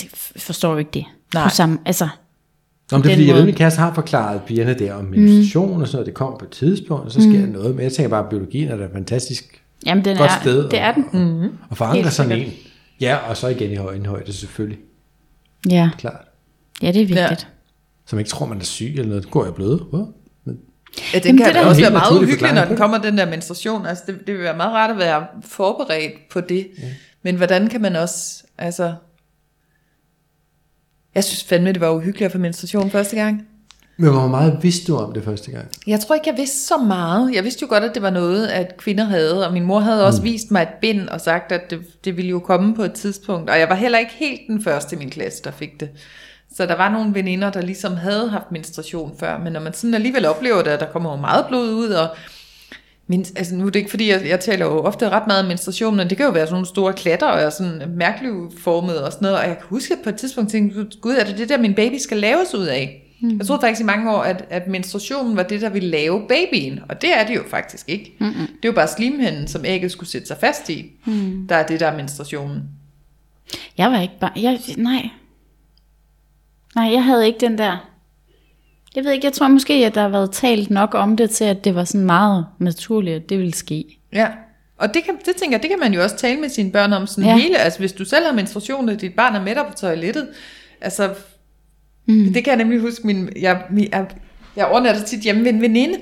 det forstår jo ikke det. Nej. På samme, altså, Nå, men det er fordi, jeg ved, måde. min kæreste har forklaret pigerne der om menstruation mm. og sådan noget. Det kommer på et tidspunkt, og så sker mm. der noget. Men jeg tænker bare, at biologien er da et fantastisk jamen den godt er, sted. det er den. Og forankre Helt sådan sikkert. en. Ja, og så igen i øjenhøjde selvfølgelig. Ja, klart. ja det er vigtigt. Som ikke tror, man er syg eller noget. Går jeg bløde? Hvor? Men, Ja, den Jamen, kan det da da også være meget naturlig uhyggelig, når den kommer, den der menstruation. Altså, det, det vil være meget rart at være forberedt på det. Ja. Men hvordan kan man også, altså... Jeg synes fandme, det var uhyggeligt at få menstruation første gang. men hvor meget vidste du om det første gang? Jeg tror ikke, jeg vidste så meget. Jeg vidste jo godt, at det var noget, at kvinder havde, og min mor havde også vist mig et bind og sagt, at det, det ville jo komme på et tidspunkt. Og jeg var heller ikke helt den første i min klasse, der fik det. Så der var nogle veninder, der ligesom havde haft menstruation før, men når man sådan alligevel oplever det, at der kommer jo meget blod ud, og men, altså nu er det ikke fordi, jeg, jeg taler jo ofte ret meget om menstruation, men det kan jo være sådan nogle store klatter, og sådan mærkeligt formet og sådan noget, og jeg kan huske at på et tidspunkt tænkte, gud, er det det der, min baby skal laves ud af? Mm. Jeg troede faktisk i mange år, at, at menstruationen var det, der ville lave babyen, og det er det jo faktisk ikke. Mm-mm. Det er jo bare slimhinden, som ægget skulle sætte sig fast i, mm. der er det, der er menstruationen. Jeg var ikke bare... Jeg, nej. Nej, jeg havde ikke den der... Jeg ved ikke, jeg tror måske, at der har været talt nok om det til, at det var sådan meget naturligt, at det ville ske. Ja, og det, kan, det tænker jeg, det kan man jo også tale med sine børn om sådan Ja. hele, altså hvis du selv har menstruation, og dit barn er med dig på toilettet, altså, mm. det kan jeg nemlig huske, min, jeg, jeg, jeg overnatter tit hjemme ved en veninde,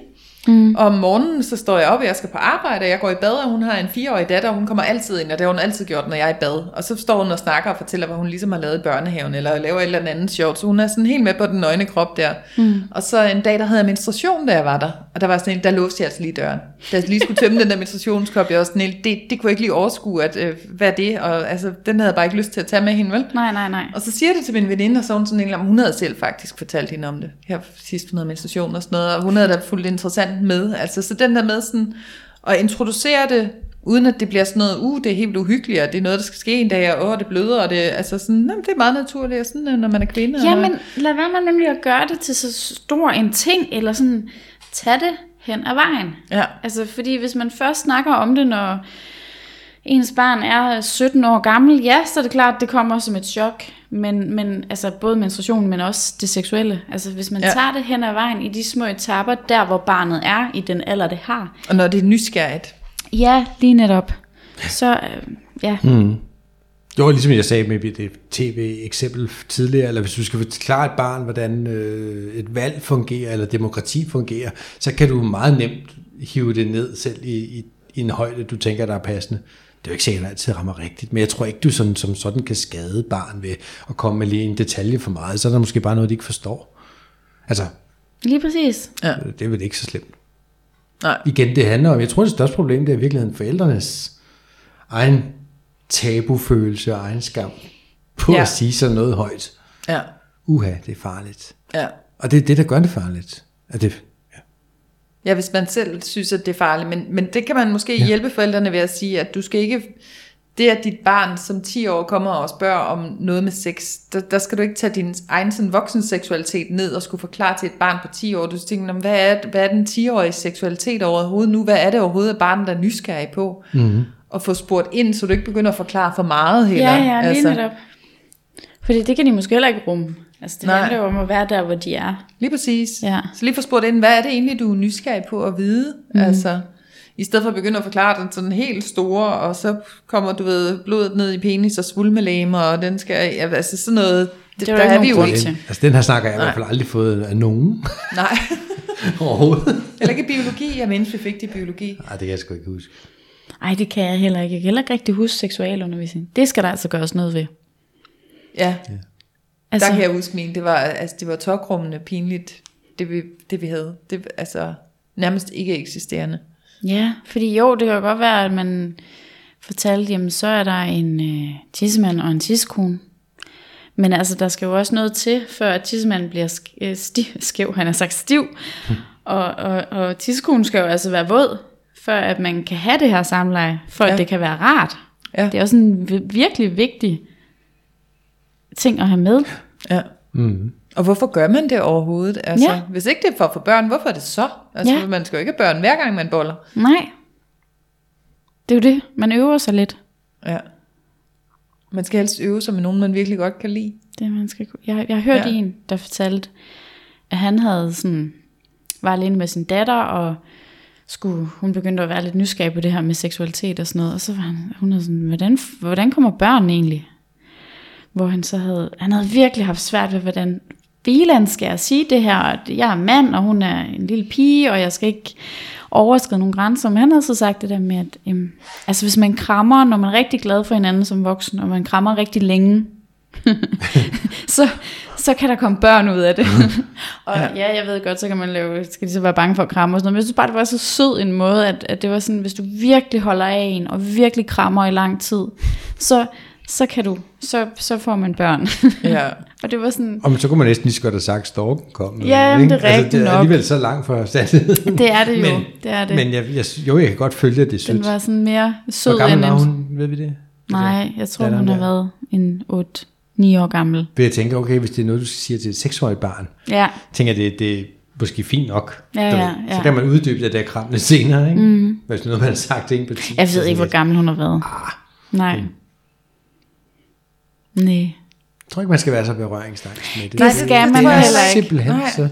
Mm. Og om morgenen, så står jeg op, og jeg skal på arbejde, og jeg går i bad, og hun har en fireårig datter, og hun kommer altid ind, og det har hun altid gjort, når jeg er i bad. Og så står hun og snakker og fortæller, hvad hun ligesom har lavet i børnehaven, eller laver et eller andet sjovt. Så hun er sådan helt med på den nøgne krop der. Mm. Og så en dag, der havde jeg menstruation, da jeg var der. Og der var sådan en, der låste jeg altså lige døren. Da jeg lige skulle tømme den der menstruationskop, jeg var sådan helt, det, det kunne jeg ikke lige overskue, at, øh, hvad er det? Og altså, den havde jeg bare ikke lyst til at tage med hende, vel? Nej, nej, nej. Og så siger det til min veninde, og så hun sådan en, hun havde selv faktisk fortalt hende om det, her sidst hun havde menstruation og sådan noget, og hun havde da fuldt interessant med, altså så den der med sådan, at introducere det, uden at det bliver sådan noget, uh, det er helt uhyggeligt, og det er noget, der skal ske en dag, og åh, det bløder, og det, altså sådan, jamen, det er meget naturligt, og sådan, øh, når man er kvinde. Ja, og, men lad være med nemlig at gøre det til så stor en ting, eller sådan, tag det hen ad vejen. Ja. Altså, fordi hvis man først snakker om det, når ens barn er 17 år gammel, ja, så er det klart, det kommer som et chok. Men, men altså, både menstruationen, men også det seksuelle. Altså, hvis man Ja. tager det hen ad vejen i de små etapper, der hvor barnet er, i den alder, det har. og når det er nysgerrigt. Ja, lige netop. Så, øh, ja. Mm. Det var ligesom jeg sagde med det tv-eksempel tidligere, eller hvis du skal forklare et barn, hvordan øh, et valg fungerer, eller demokrati fungerer, så kan du meget nemt hive det ned selv i, i, i en højde, du tænker, der er passende. Det er jo ikke sikkert, at det altid rammer rigtigt, men jeg tror ikke, du sådan, som sådan kan skade barn ved at komme med lige en detalje for meget, så er der måske bare noget, de ikke forstår. Altså, Lige præcis. Ja. det er vel ikke så slemt. Nej. Igen, det handler om, jeg tror, det største problem, det er i virkeligheden forældrenes egen tabufølelse og egen skam på ja. Ja. at sige sådan noget højt. Ja. Uha, det er farligt. Ja. Og det er det, der gør det farligt. At det, ja. Hvis man selv synes, at det er farligt. Men, men det kan man måske ja. hjælpe forældrene ved at sige, at du skal ikke... Det, at dit barn som 10 år kommer og spørger om noget med sex, der, der skal du ikke tage din egen sådan, voksen seksualitet ned og skulle forklare til et barn på 10 år. Du skal tænke, "Nå, hvad er, hvad er den 10-årige seksualitet overhovedet nu? Hvad er det overhovedet, at barnet er nysgerrig på? Mm-hmm. Og få spurgt ind, så du ikke begynder at forklare for meget heller. Ja, ja, lige altså. netop. Fordi det kan de måske heller ikke rumme. Altså, det Nej. handler jo om at være der, hvor de er. Lige præcis. Ja. Så lige få spurgt ind, hvad er det egentlig, du er nysgerrig på at vide? Mm. Altså, i stedet for at begynde at forklare den sådan helt store, og så kommer, du ved, blodet ned i penis og svulmelæmer, og den skal, ja, altså sådan noget, det, Det er der jo er ikke vi jo ikke. altså den her snak har jeg i Nej. hvert fald aldrig fået af nogen Nej, overhovedet. eller ikke biologi, jeg mindes, vi fik det i biologi. Nej, det kan jeg sgu ikke huske. Ej, det kan jeg heller ikke. Jeg kan heller ikke rigtig huske seksualundervisning. Det skal der altså gøres noget ved. Ja, Altså, der kan jeg huske min, det var, altså, det var tokrummende pinligt, det vi, det vi havde. Det, altså, nærmest ikke eksisterende. Ja, fordi jo, det kan jo godt være, at man fortalte, jamen så er der en øh, tissemand og en tissekone. Men altså, der skal jo også noget til, før at tissemanden bliver sk- øh, stiv, skæv, han har sagt stiv. og, og, og tissekonen skal jo altså være våd, før at man kan have det her samleje, for ja. At det kan være rart. Ja. Det er også en vi- virkelig vigtig ting at have med. Ja. Mm. Og hvorfor gør man det overhovedet? Altså, Ja. Hvis ikke det er for at få børn, hvorfor er det så? Altså, Ja. man skal jo ikke have børn hver gang, man boller. Nej, det er jo det. Man øver sig lidt. Ja. Man skal helst øve sig med nogen, man virkelig godt kan lide. Det man skal jeg, jeg har hørt Ja. en, der fortalte, at han havde sådan, var alene med sin datter, og skulle, hun begyndte at være lidt nysgerrig på det her med seksualitet og sådan noget, og så var han, hun havde sådan, hvordan, hvordan kommer børn egentlig? Hvor han så havde, han havde virkelig haft svært ved, hvordan filan skal jeg sige det her, at jeg er mand, og hun er en lille pige, og jeg skal ikke overskride nogle grænser. Men han havde så sagt det der med, at øhm, altså hvis man krammer, når man er rigtig glad for hinanden som voksen, og man krammer rigtig længe, så, så kan der komme børn ud af det. og ja, jeg ved godt, så kan man lave, skal de så være bange for at kramme og sådan noget. Men jeg synes bare, det var så sød en måde, at, at det var sådan, hvis du virkelig holder af en, og virkelig krammer i lang tid, så, så kan du, så, så får man børn. Ja. og det var sådan, Og så kunne man næsten lige så godt have sagt, at storken kom. Ja, ikke? men det er rigtigt det er nok. alligevel så langt fra sandheden. det er det jo, Men- det er det. Men jeg, jeg, jo, jeg kan godt følge, at det er sødt. den var sådan mere sød Hvor gammel end var en, hun, ved vi det? Nej, jeg tror, hun har der? været en 8-9 år gammel. Vil jeg tænke, okay, hvis det er noget, du siger til et seksårigt barn, Ja, tænker jeg, det, det er måske fint nok. Ja, ved. ja, Så ja. kan man uddybe det der kram lidt senere, ikke? Mm. Hvis det er noget, man har sagt til en på 10. jeg ved ikke, hvor sådan gammel hun har været. Ah. Nej. Nej. Jeg tror ikke, man skal være så berøringsangst med det. Det skal man det er heller ikke. simpelthen Nej. så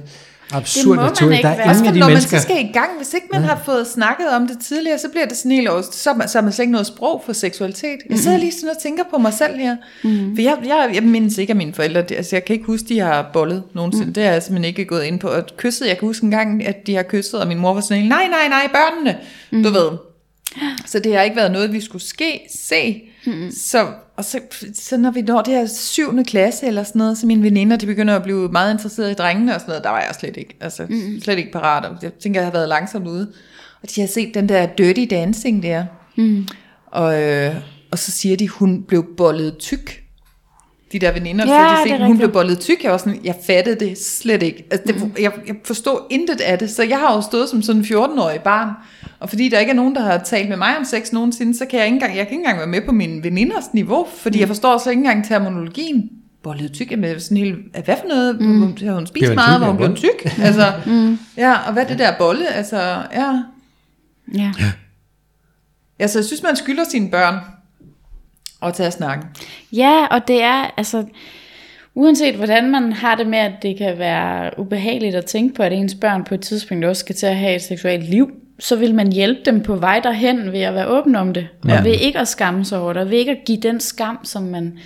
absurd Det må man naturligt. Der er være. Også ingen af de når mennesker... man så skal i gang, hvis ikke man har fået snakket om det tidligere, så bliver det sådan helt over, så, man- så har man slet ikke noget sprog for seksualitet. Jeg sidder lige sådan og tænker på mig selv her. For jeg, jeg, jeg mindes ikke af mine forældre, det, altså jeg kan ikke huske, de har bollet nogensinde. Det er jeg simpelthen ikke gået ind på. Og kysset, jeg kan huske en gang, at de har kysset, og min mor var sådan helt, nej, nej, nej, børnene, du ved. Så det har ikke været noget, vi skulle ske, se. Mm. Så, og så, så når vi når det her syvende klasse eller sådan noget, så mine veninder, de begynder at blive meget interesserede i drengene og sådan noget, der var jeg slet ikke, altså mm. slet ikke parat. Og Jeg tænker, jeg har været langsomt ude. Og de har set den der dirty dancing der. Mm. Og, øh, og så siger de, hun blev bollet tyk. De der veninder, Ja, så de det er set, hun rigtigt. blev bollet tyk. Jeg var sådan, jeg fattede det slet ikke. Altså, det, jeg, jeg forstod intet af det. Så jeg har jo stået som sådan en 14-årig barn. Og fordi der ikke er nogen, der har talt med mig om sex nogensinde, så kan jeg ikke engang, jeg kan ikke engang være med på mine veninders niveau. Fordi jeg forstår så ikke engang terminologien. Bollet tyk, jamen, sådan helt, hvad for noget? Mm. Har hun spist meget, tyk hvor hun blev tyk? Altså, mm. Ja, og hvad er det der bolle? Altså, ja. Ja. Altså, jeg synes, man skylder sine børn at tage snakken. ja, og det er, altså, uanset hvordan man har det med, at det kan være ubehageligt at tænke på, at ens børn på et tidspunkt også skal til at have et seksuelt liv, så vil man hjælpe dem på vej derhen ved at være åben om det. Ja. Og ved ikke at skamme sig over det, og ved ikke at give den skam, som man,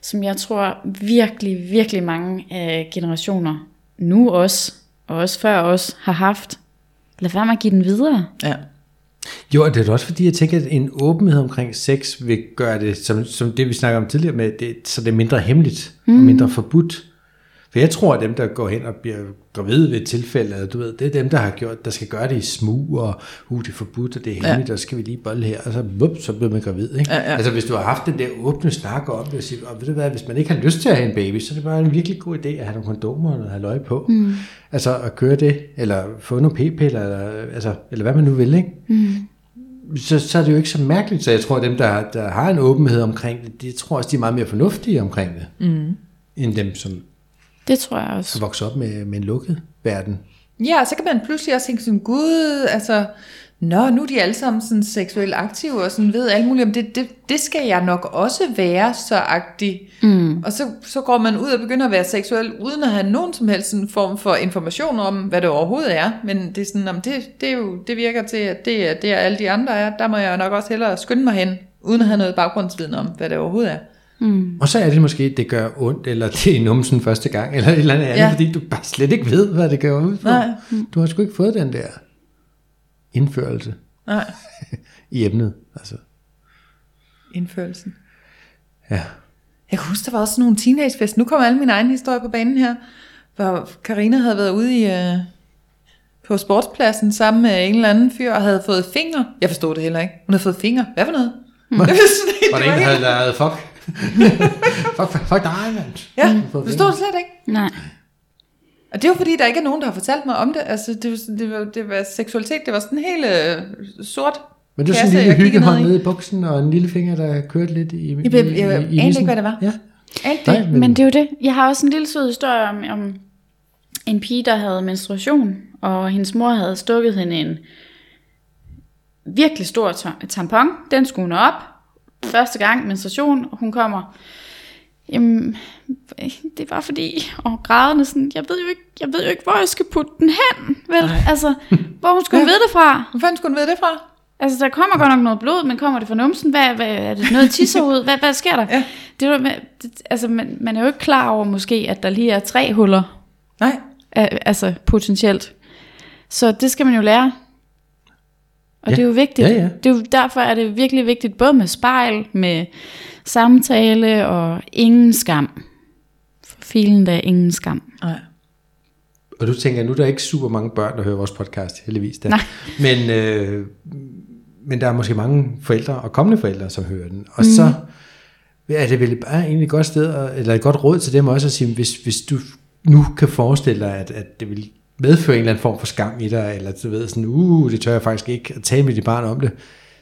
som jeg tror virkelig, virkelig mange øh, generationer nu også, og også før os, har haft. Lad være med at give den videre. Ja. Jo, og det er også fordi, jeg tænker, at en åbenhed omkring sex vil gøre det, som, som det vi snakker om tidligere med, det, så det er mindre hemmeligt mm. og mindre forbudt. For jeg tror, at dem, der går hen og bliver gravide ved et tilfælde, du ved, det er dem, der har gjort, der skal gøre det i smug, og uh, det er forbudt, og det er hemmeligt, ja. så skal vi lige bolle her, og så, vup, så bliver man gravid. Ikke? Ja, ja. Altså hvis du har haft den der åbne snak om det, og siger, og ved du hvad, hvis man ikke har lyst til at have en baby, så er det bare en virkelig god idé at have nogle kondomer og noget halvøje på. Mm. Altså at køre det, eller få nogle p-piller, eller, altså, eller hvad man nu vil, ikke? så, så er det jo ikke så mærkeligt. Så jeg tror, at dem, der, der har en åbenhed omkring det, de tror også, de er meget mere fornuftige omkring det, mm. end dem, som Det tror jeg også. vokser op med, med en lukket verden. Ja, og så kan man pludselig også tænke sådan, gud, altså, nå, nu er de alle sammen sådan seksuelt aktive, og sådan ved alt muligt, om det, det, det skal jeg nok også være så agtig. Mm. Og så, så går man ud og begynder at være seksuel, uden at have nogen som helst sådan form for information om, hvad det overhovedet er. Men det er sådan, om det, det, er jo, det virker til, at det er det, er alle de andre er. Der må jeg nok også hellere skynde mig hen, uden at have noget baggrundsviden om, hvad det overhovedet er. Og så er det måske, det gør ondt, eller det er numsen første gang, eller et eller andet, ja. Ja. fordi du bare slet ikke ved, hvad det gør ud på. Nej. Du har sgu ikke fået den der indførelse Nej, i emnet. Altså, indførelsen. ja. Jeg kan huske, der var også nogle teenagefest. Nu kommer alle mine egne historier på banen her. Hvor Karina havde været ude i, øh, på sportspladsen sammen med en eller anden fyr og havde fået fingre. Jeg forstod det heller ikke. Hun havde fået fingre. Hvad for noget? Mm. Det var sådan, Var det var en, der helt, havde lavet fuck? fuck, fuck, fuck dig, mand. ja, Mm, forstod det slet ikke. Nej. Og det var fordi, der ikke er nogen, der har fortalt mig om det. Altså, det var, det var, det var seksualitet. Det var sådan helt øh, sort. Men det var sådan en lille hyggehånd ned i. nede i buksen, og en lille finger, der kørte lidt i, Jeg, jeg, jeg anede ikke, hvad det var. Ja. Nej, det. men, Men det er jo det. Jeg har også en lille sød historie om, om en pige, der havde menstruation, og hendes mor havde stukket hende en virkelig stor ta- tampon. Den skulle hun op. Første gang menstruation, og hun kommer. Jamen, det var fordi, og grædende sådan, jeg ved jo ikke, jeg ved jo ikke, hvor jeg skal putte den hen, vel? Altså, hvor hun skulle Ja. vide det fra. Hvor fanden skulle hun vide det fra? Altså, der kommer godt nok noget blod, men kommer det fra numsen? Hvad, hvad er det noget tisser ud? Hvad, hvad sker der? Ja. Det, er altså, man, man er jo ikke klar over måske, at der lige er tre huller, Nej. al- altså potentielt. Så det skal man jo lære. Og Ja. det er jo vigtigt. Ja, ja. Det er jo, derfor er det virkelig vigtigt, både med spejl, med samtale og ingen skam. Filen der er ingen skam. Nej. Og du tænker, nu er der ikke super mange børn, der hører vores podcast, heldigvis. Da. Nej. Men, øh, men der er måske mange forældre og kommende forældre, som hører den. Og mm. så er det vel bare egentlig et godt sted, eller et godt råd til dem også at sige, hvis, hvis du nu kan forestille dig, at, at det vil medføre en eller anden form for skam i dig, eller du ved sådan, uh, det tør jeg faktisk ikke at tale med dit barn om det,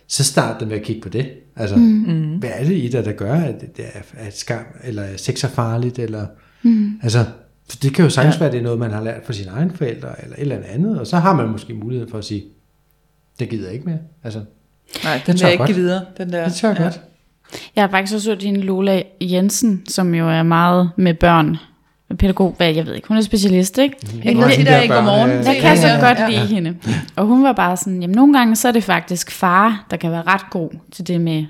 så start det med at kigge på det. Altså, mm. hvad er det i dig, der gør, at det er, at skam, eller sex er farligt, eller, mm. altså, for det kan jo sagtens ja. være, at det er noget, man har lært fra sine egne forældre, eller et eller andet, og så har man måske mulighed for at sige, det gider jeg ikke mere. Altså, Nej, den Det vil tør jeg ikke godt. give videre. Den der. det tør jeg ja. godt. Jeg har faktisk også hørt hende Lola Jensen, som jo er meget med børn. Pædagog, hvad jeg ved ikke, hun er specialist, ikke? Jeg kan de de der der i børn, godmorgen. øh, Jeg kan så godt ja. lide hende. Og hun var bare sådan, jamen nogle gange så er det faktisk far, der kan være ret god til det med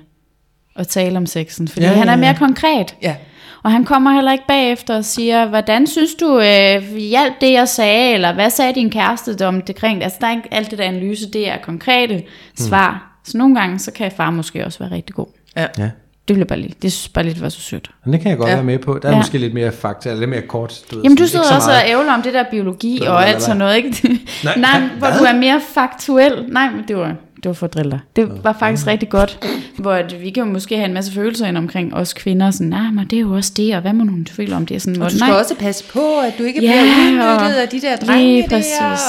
at tale om sexen. Fordi Ja, ja, ja, han er mere konkret. Ja. Og han kommer heller ikke bagefter og siger, hvordan synes du, øh, hjalp det jeg sagde, eller hvad sagde din kæreste om det kring? Altså der er ikke alt det der analyse, det er konkrete svar. Så nogle gange, så kan far måske også være rigtig god. Ja. Ja. Det vil jeg bare lige, det synes bare lidt var så sødt. Men det kan jeg godt Ja. ja. være med på. Der er Ja. ja. måske lidt mere fakta, eller lidt mere kort. Du ved, Jamen du sidder så også og ævler om det der biologi Bla, og alt sådan noget, ikke? Nej, Nej, hvor du er mere faktuel. Nej, men det var, det var for at drille dig. Det var faktisk rigtig godt, hvor at vi kan jo måske have en masse følelser ind omkring os kvinder, sådan, nej, men det er jo også det, og hvad må nogen føle om det? Sådan, hvor, Og du skal nej, også passe på, at du ikke Ja, bliver udnyttet af de der drenge der,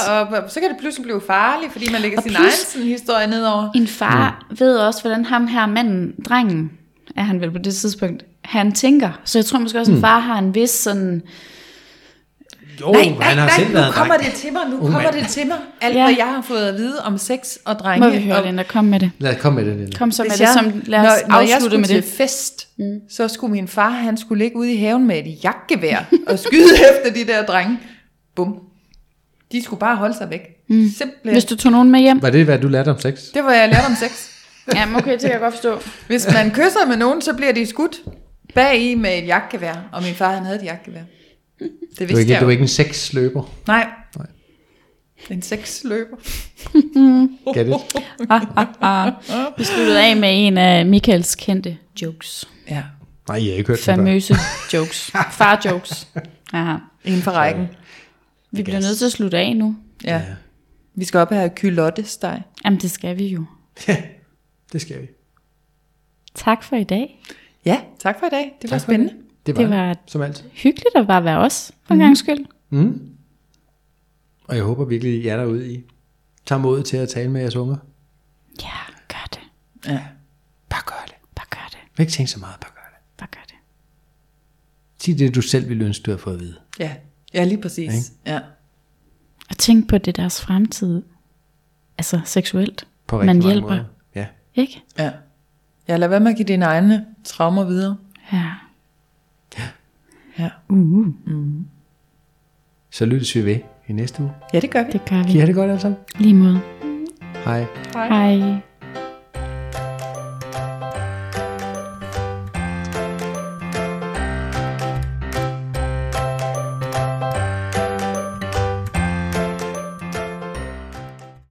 og så kan det pludselig blive farligt, fordi man lægger Og sin egen sådan, historie nedover. en far mm. ved også, hvordan ham her manden, drengen, er han vel på det tidspunkt, han tænker. Så jeg tror måske også, at en far har en vis sådan, Jo, han har selv nu kommer dreng. det til mig, nu Ung kommer det til mig. Alt, Ja. ja. hvad jeg har fået at vide om sex og drenge. må vi høre, og Linda, kom med det. Lad os komme med det, Linda. Kom så med hvis det, jeg, som, lad os når, når jeg skulle med til det. fest, mm. så skulle min far, han skulle ligge ude i haven med et jagtgevær og skyde efter de der drenge. Bum. De skulle bare holde sig væk. Mm. Simpelthen. Hvis du tog nogen med hjem. Var det, hvad du lærte om sex? Det var jeg lærte om sex. Jamen okay, det kan jeg godt forstå. Hvis man kysser med nogen, så bliver de skudt bag i med et jagtgevær. Og min far, han havde et jagtgevær. Det Du er vidste ikke, jeg du er jo. ikke en sexløber. Nej. Nej. En sexløber. Get it? Vi sluttede af med en af Michaels kendte jokes. Ja. Nej, jeg har ikke hørt den før. Famøse jokes. Far jokes. Aha. En for rækken. Vi bliver nødt til at slutte af nu. Ja. Vi skal op og have kylottesteg. Jamen det skal vi jo. Ja, det skal vi. Tak for i dag. Ja, tak for i dag. Det var Tak spændende. Det var, Det var- det, som altid. Hyggeligt at bare være os, for en gang skyld. Mm. Og jeg håber virkelig, jer derude i tager mod til at tale med jeres unger. Ja, gør det. Ja. Bare gør det. Bare gør det. Ikke tænke så meget, bare gør det. Bare gør det. Sig det, du selv ville ønske, du havde fået at vide. Ja, ja lige præcis. Ikke? Ja. Og tænk på, at det er deres fremtid. Altså seksuelt. På rigtig Man hjælper. måder. Ja. Ikke? ja. Ja, lad være med at give dine egne traumer videre. Ja. Ja. Uh, Så lyttes vi ved i næste uge. Ja, det gør vi. det gør Kan I vi. have det godt alle sammen? Lige måde. Hej. Hej.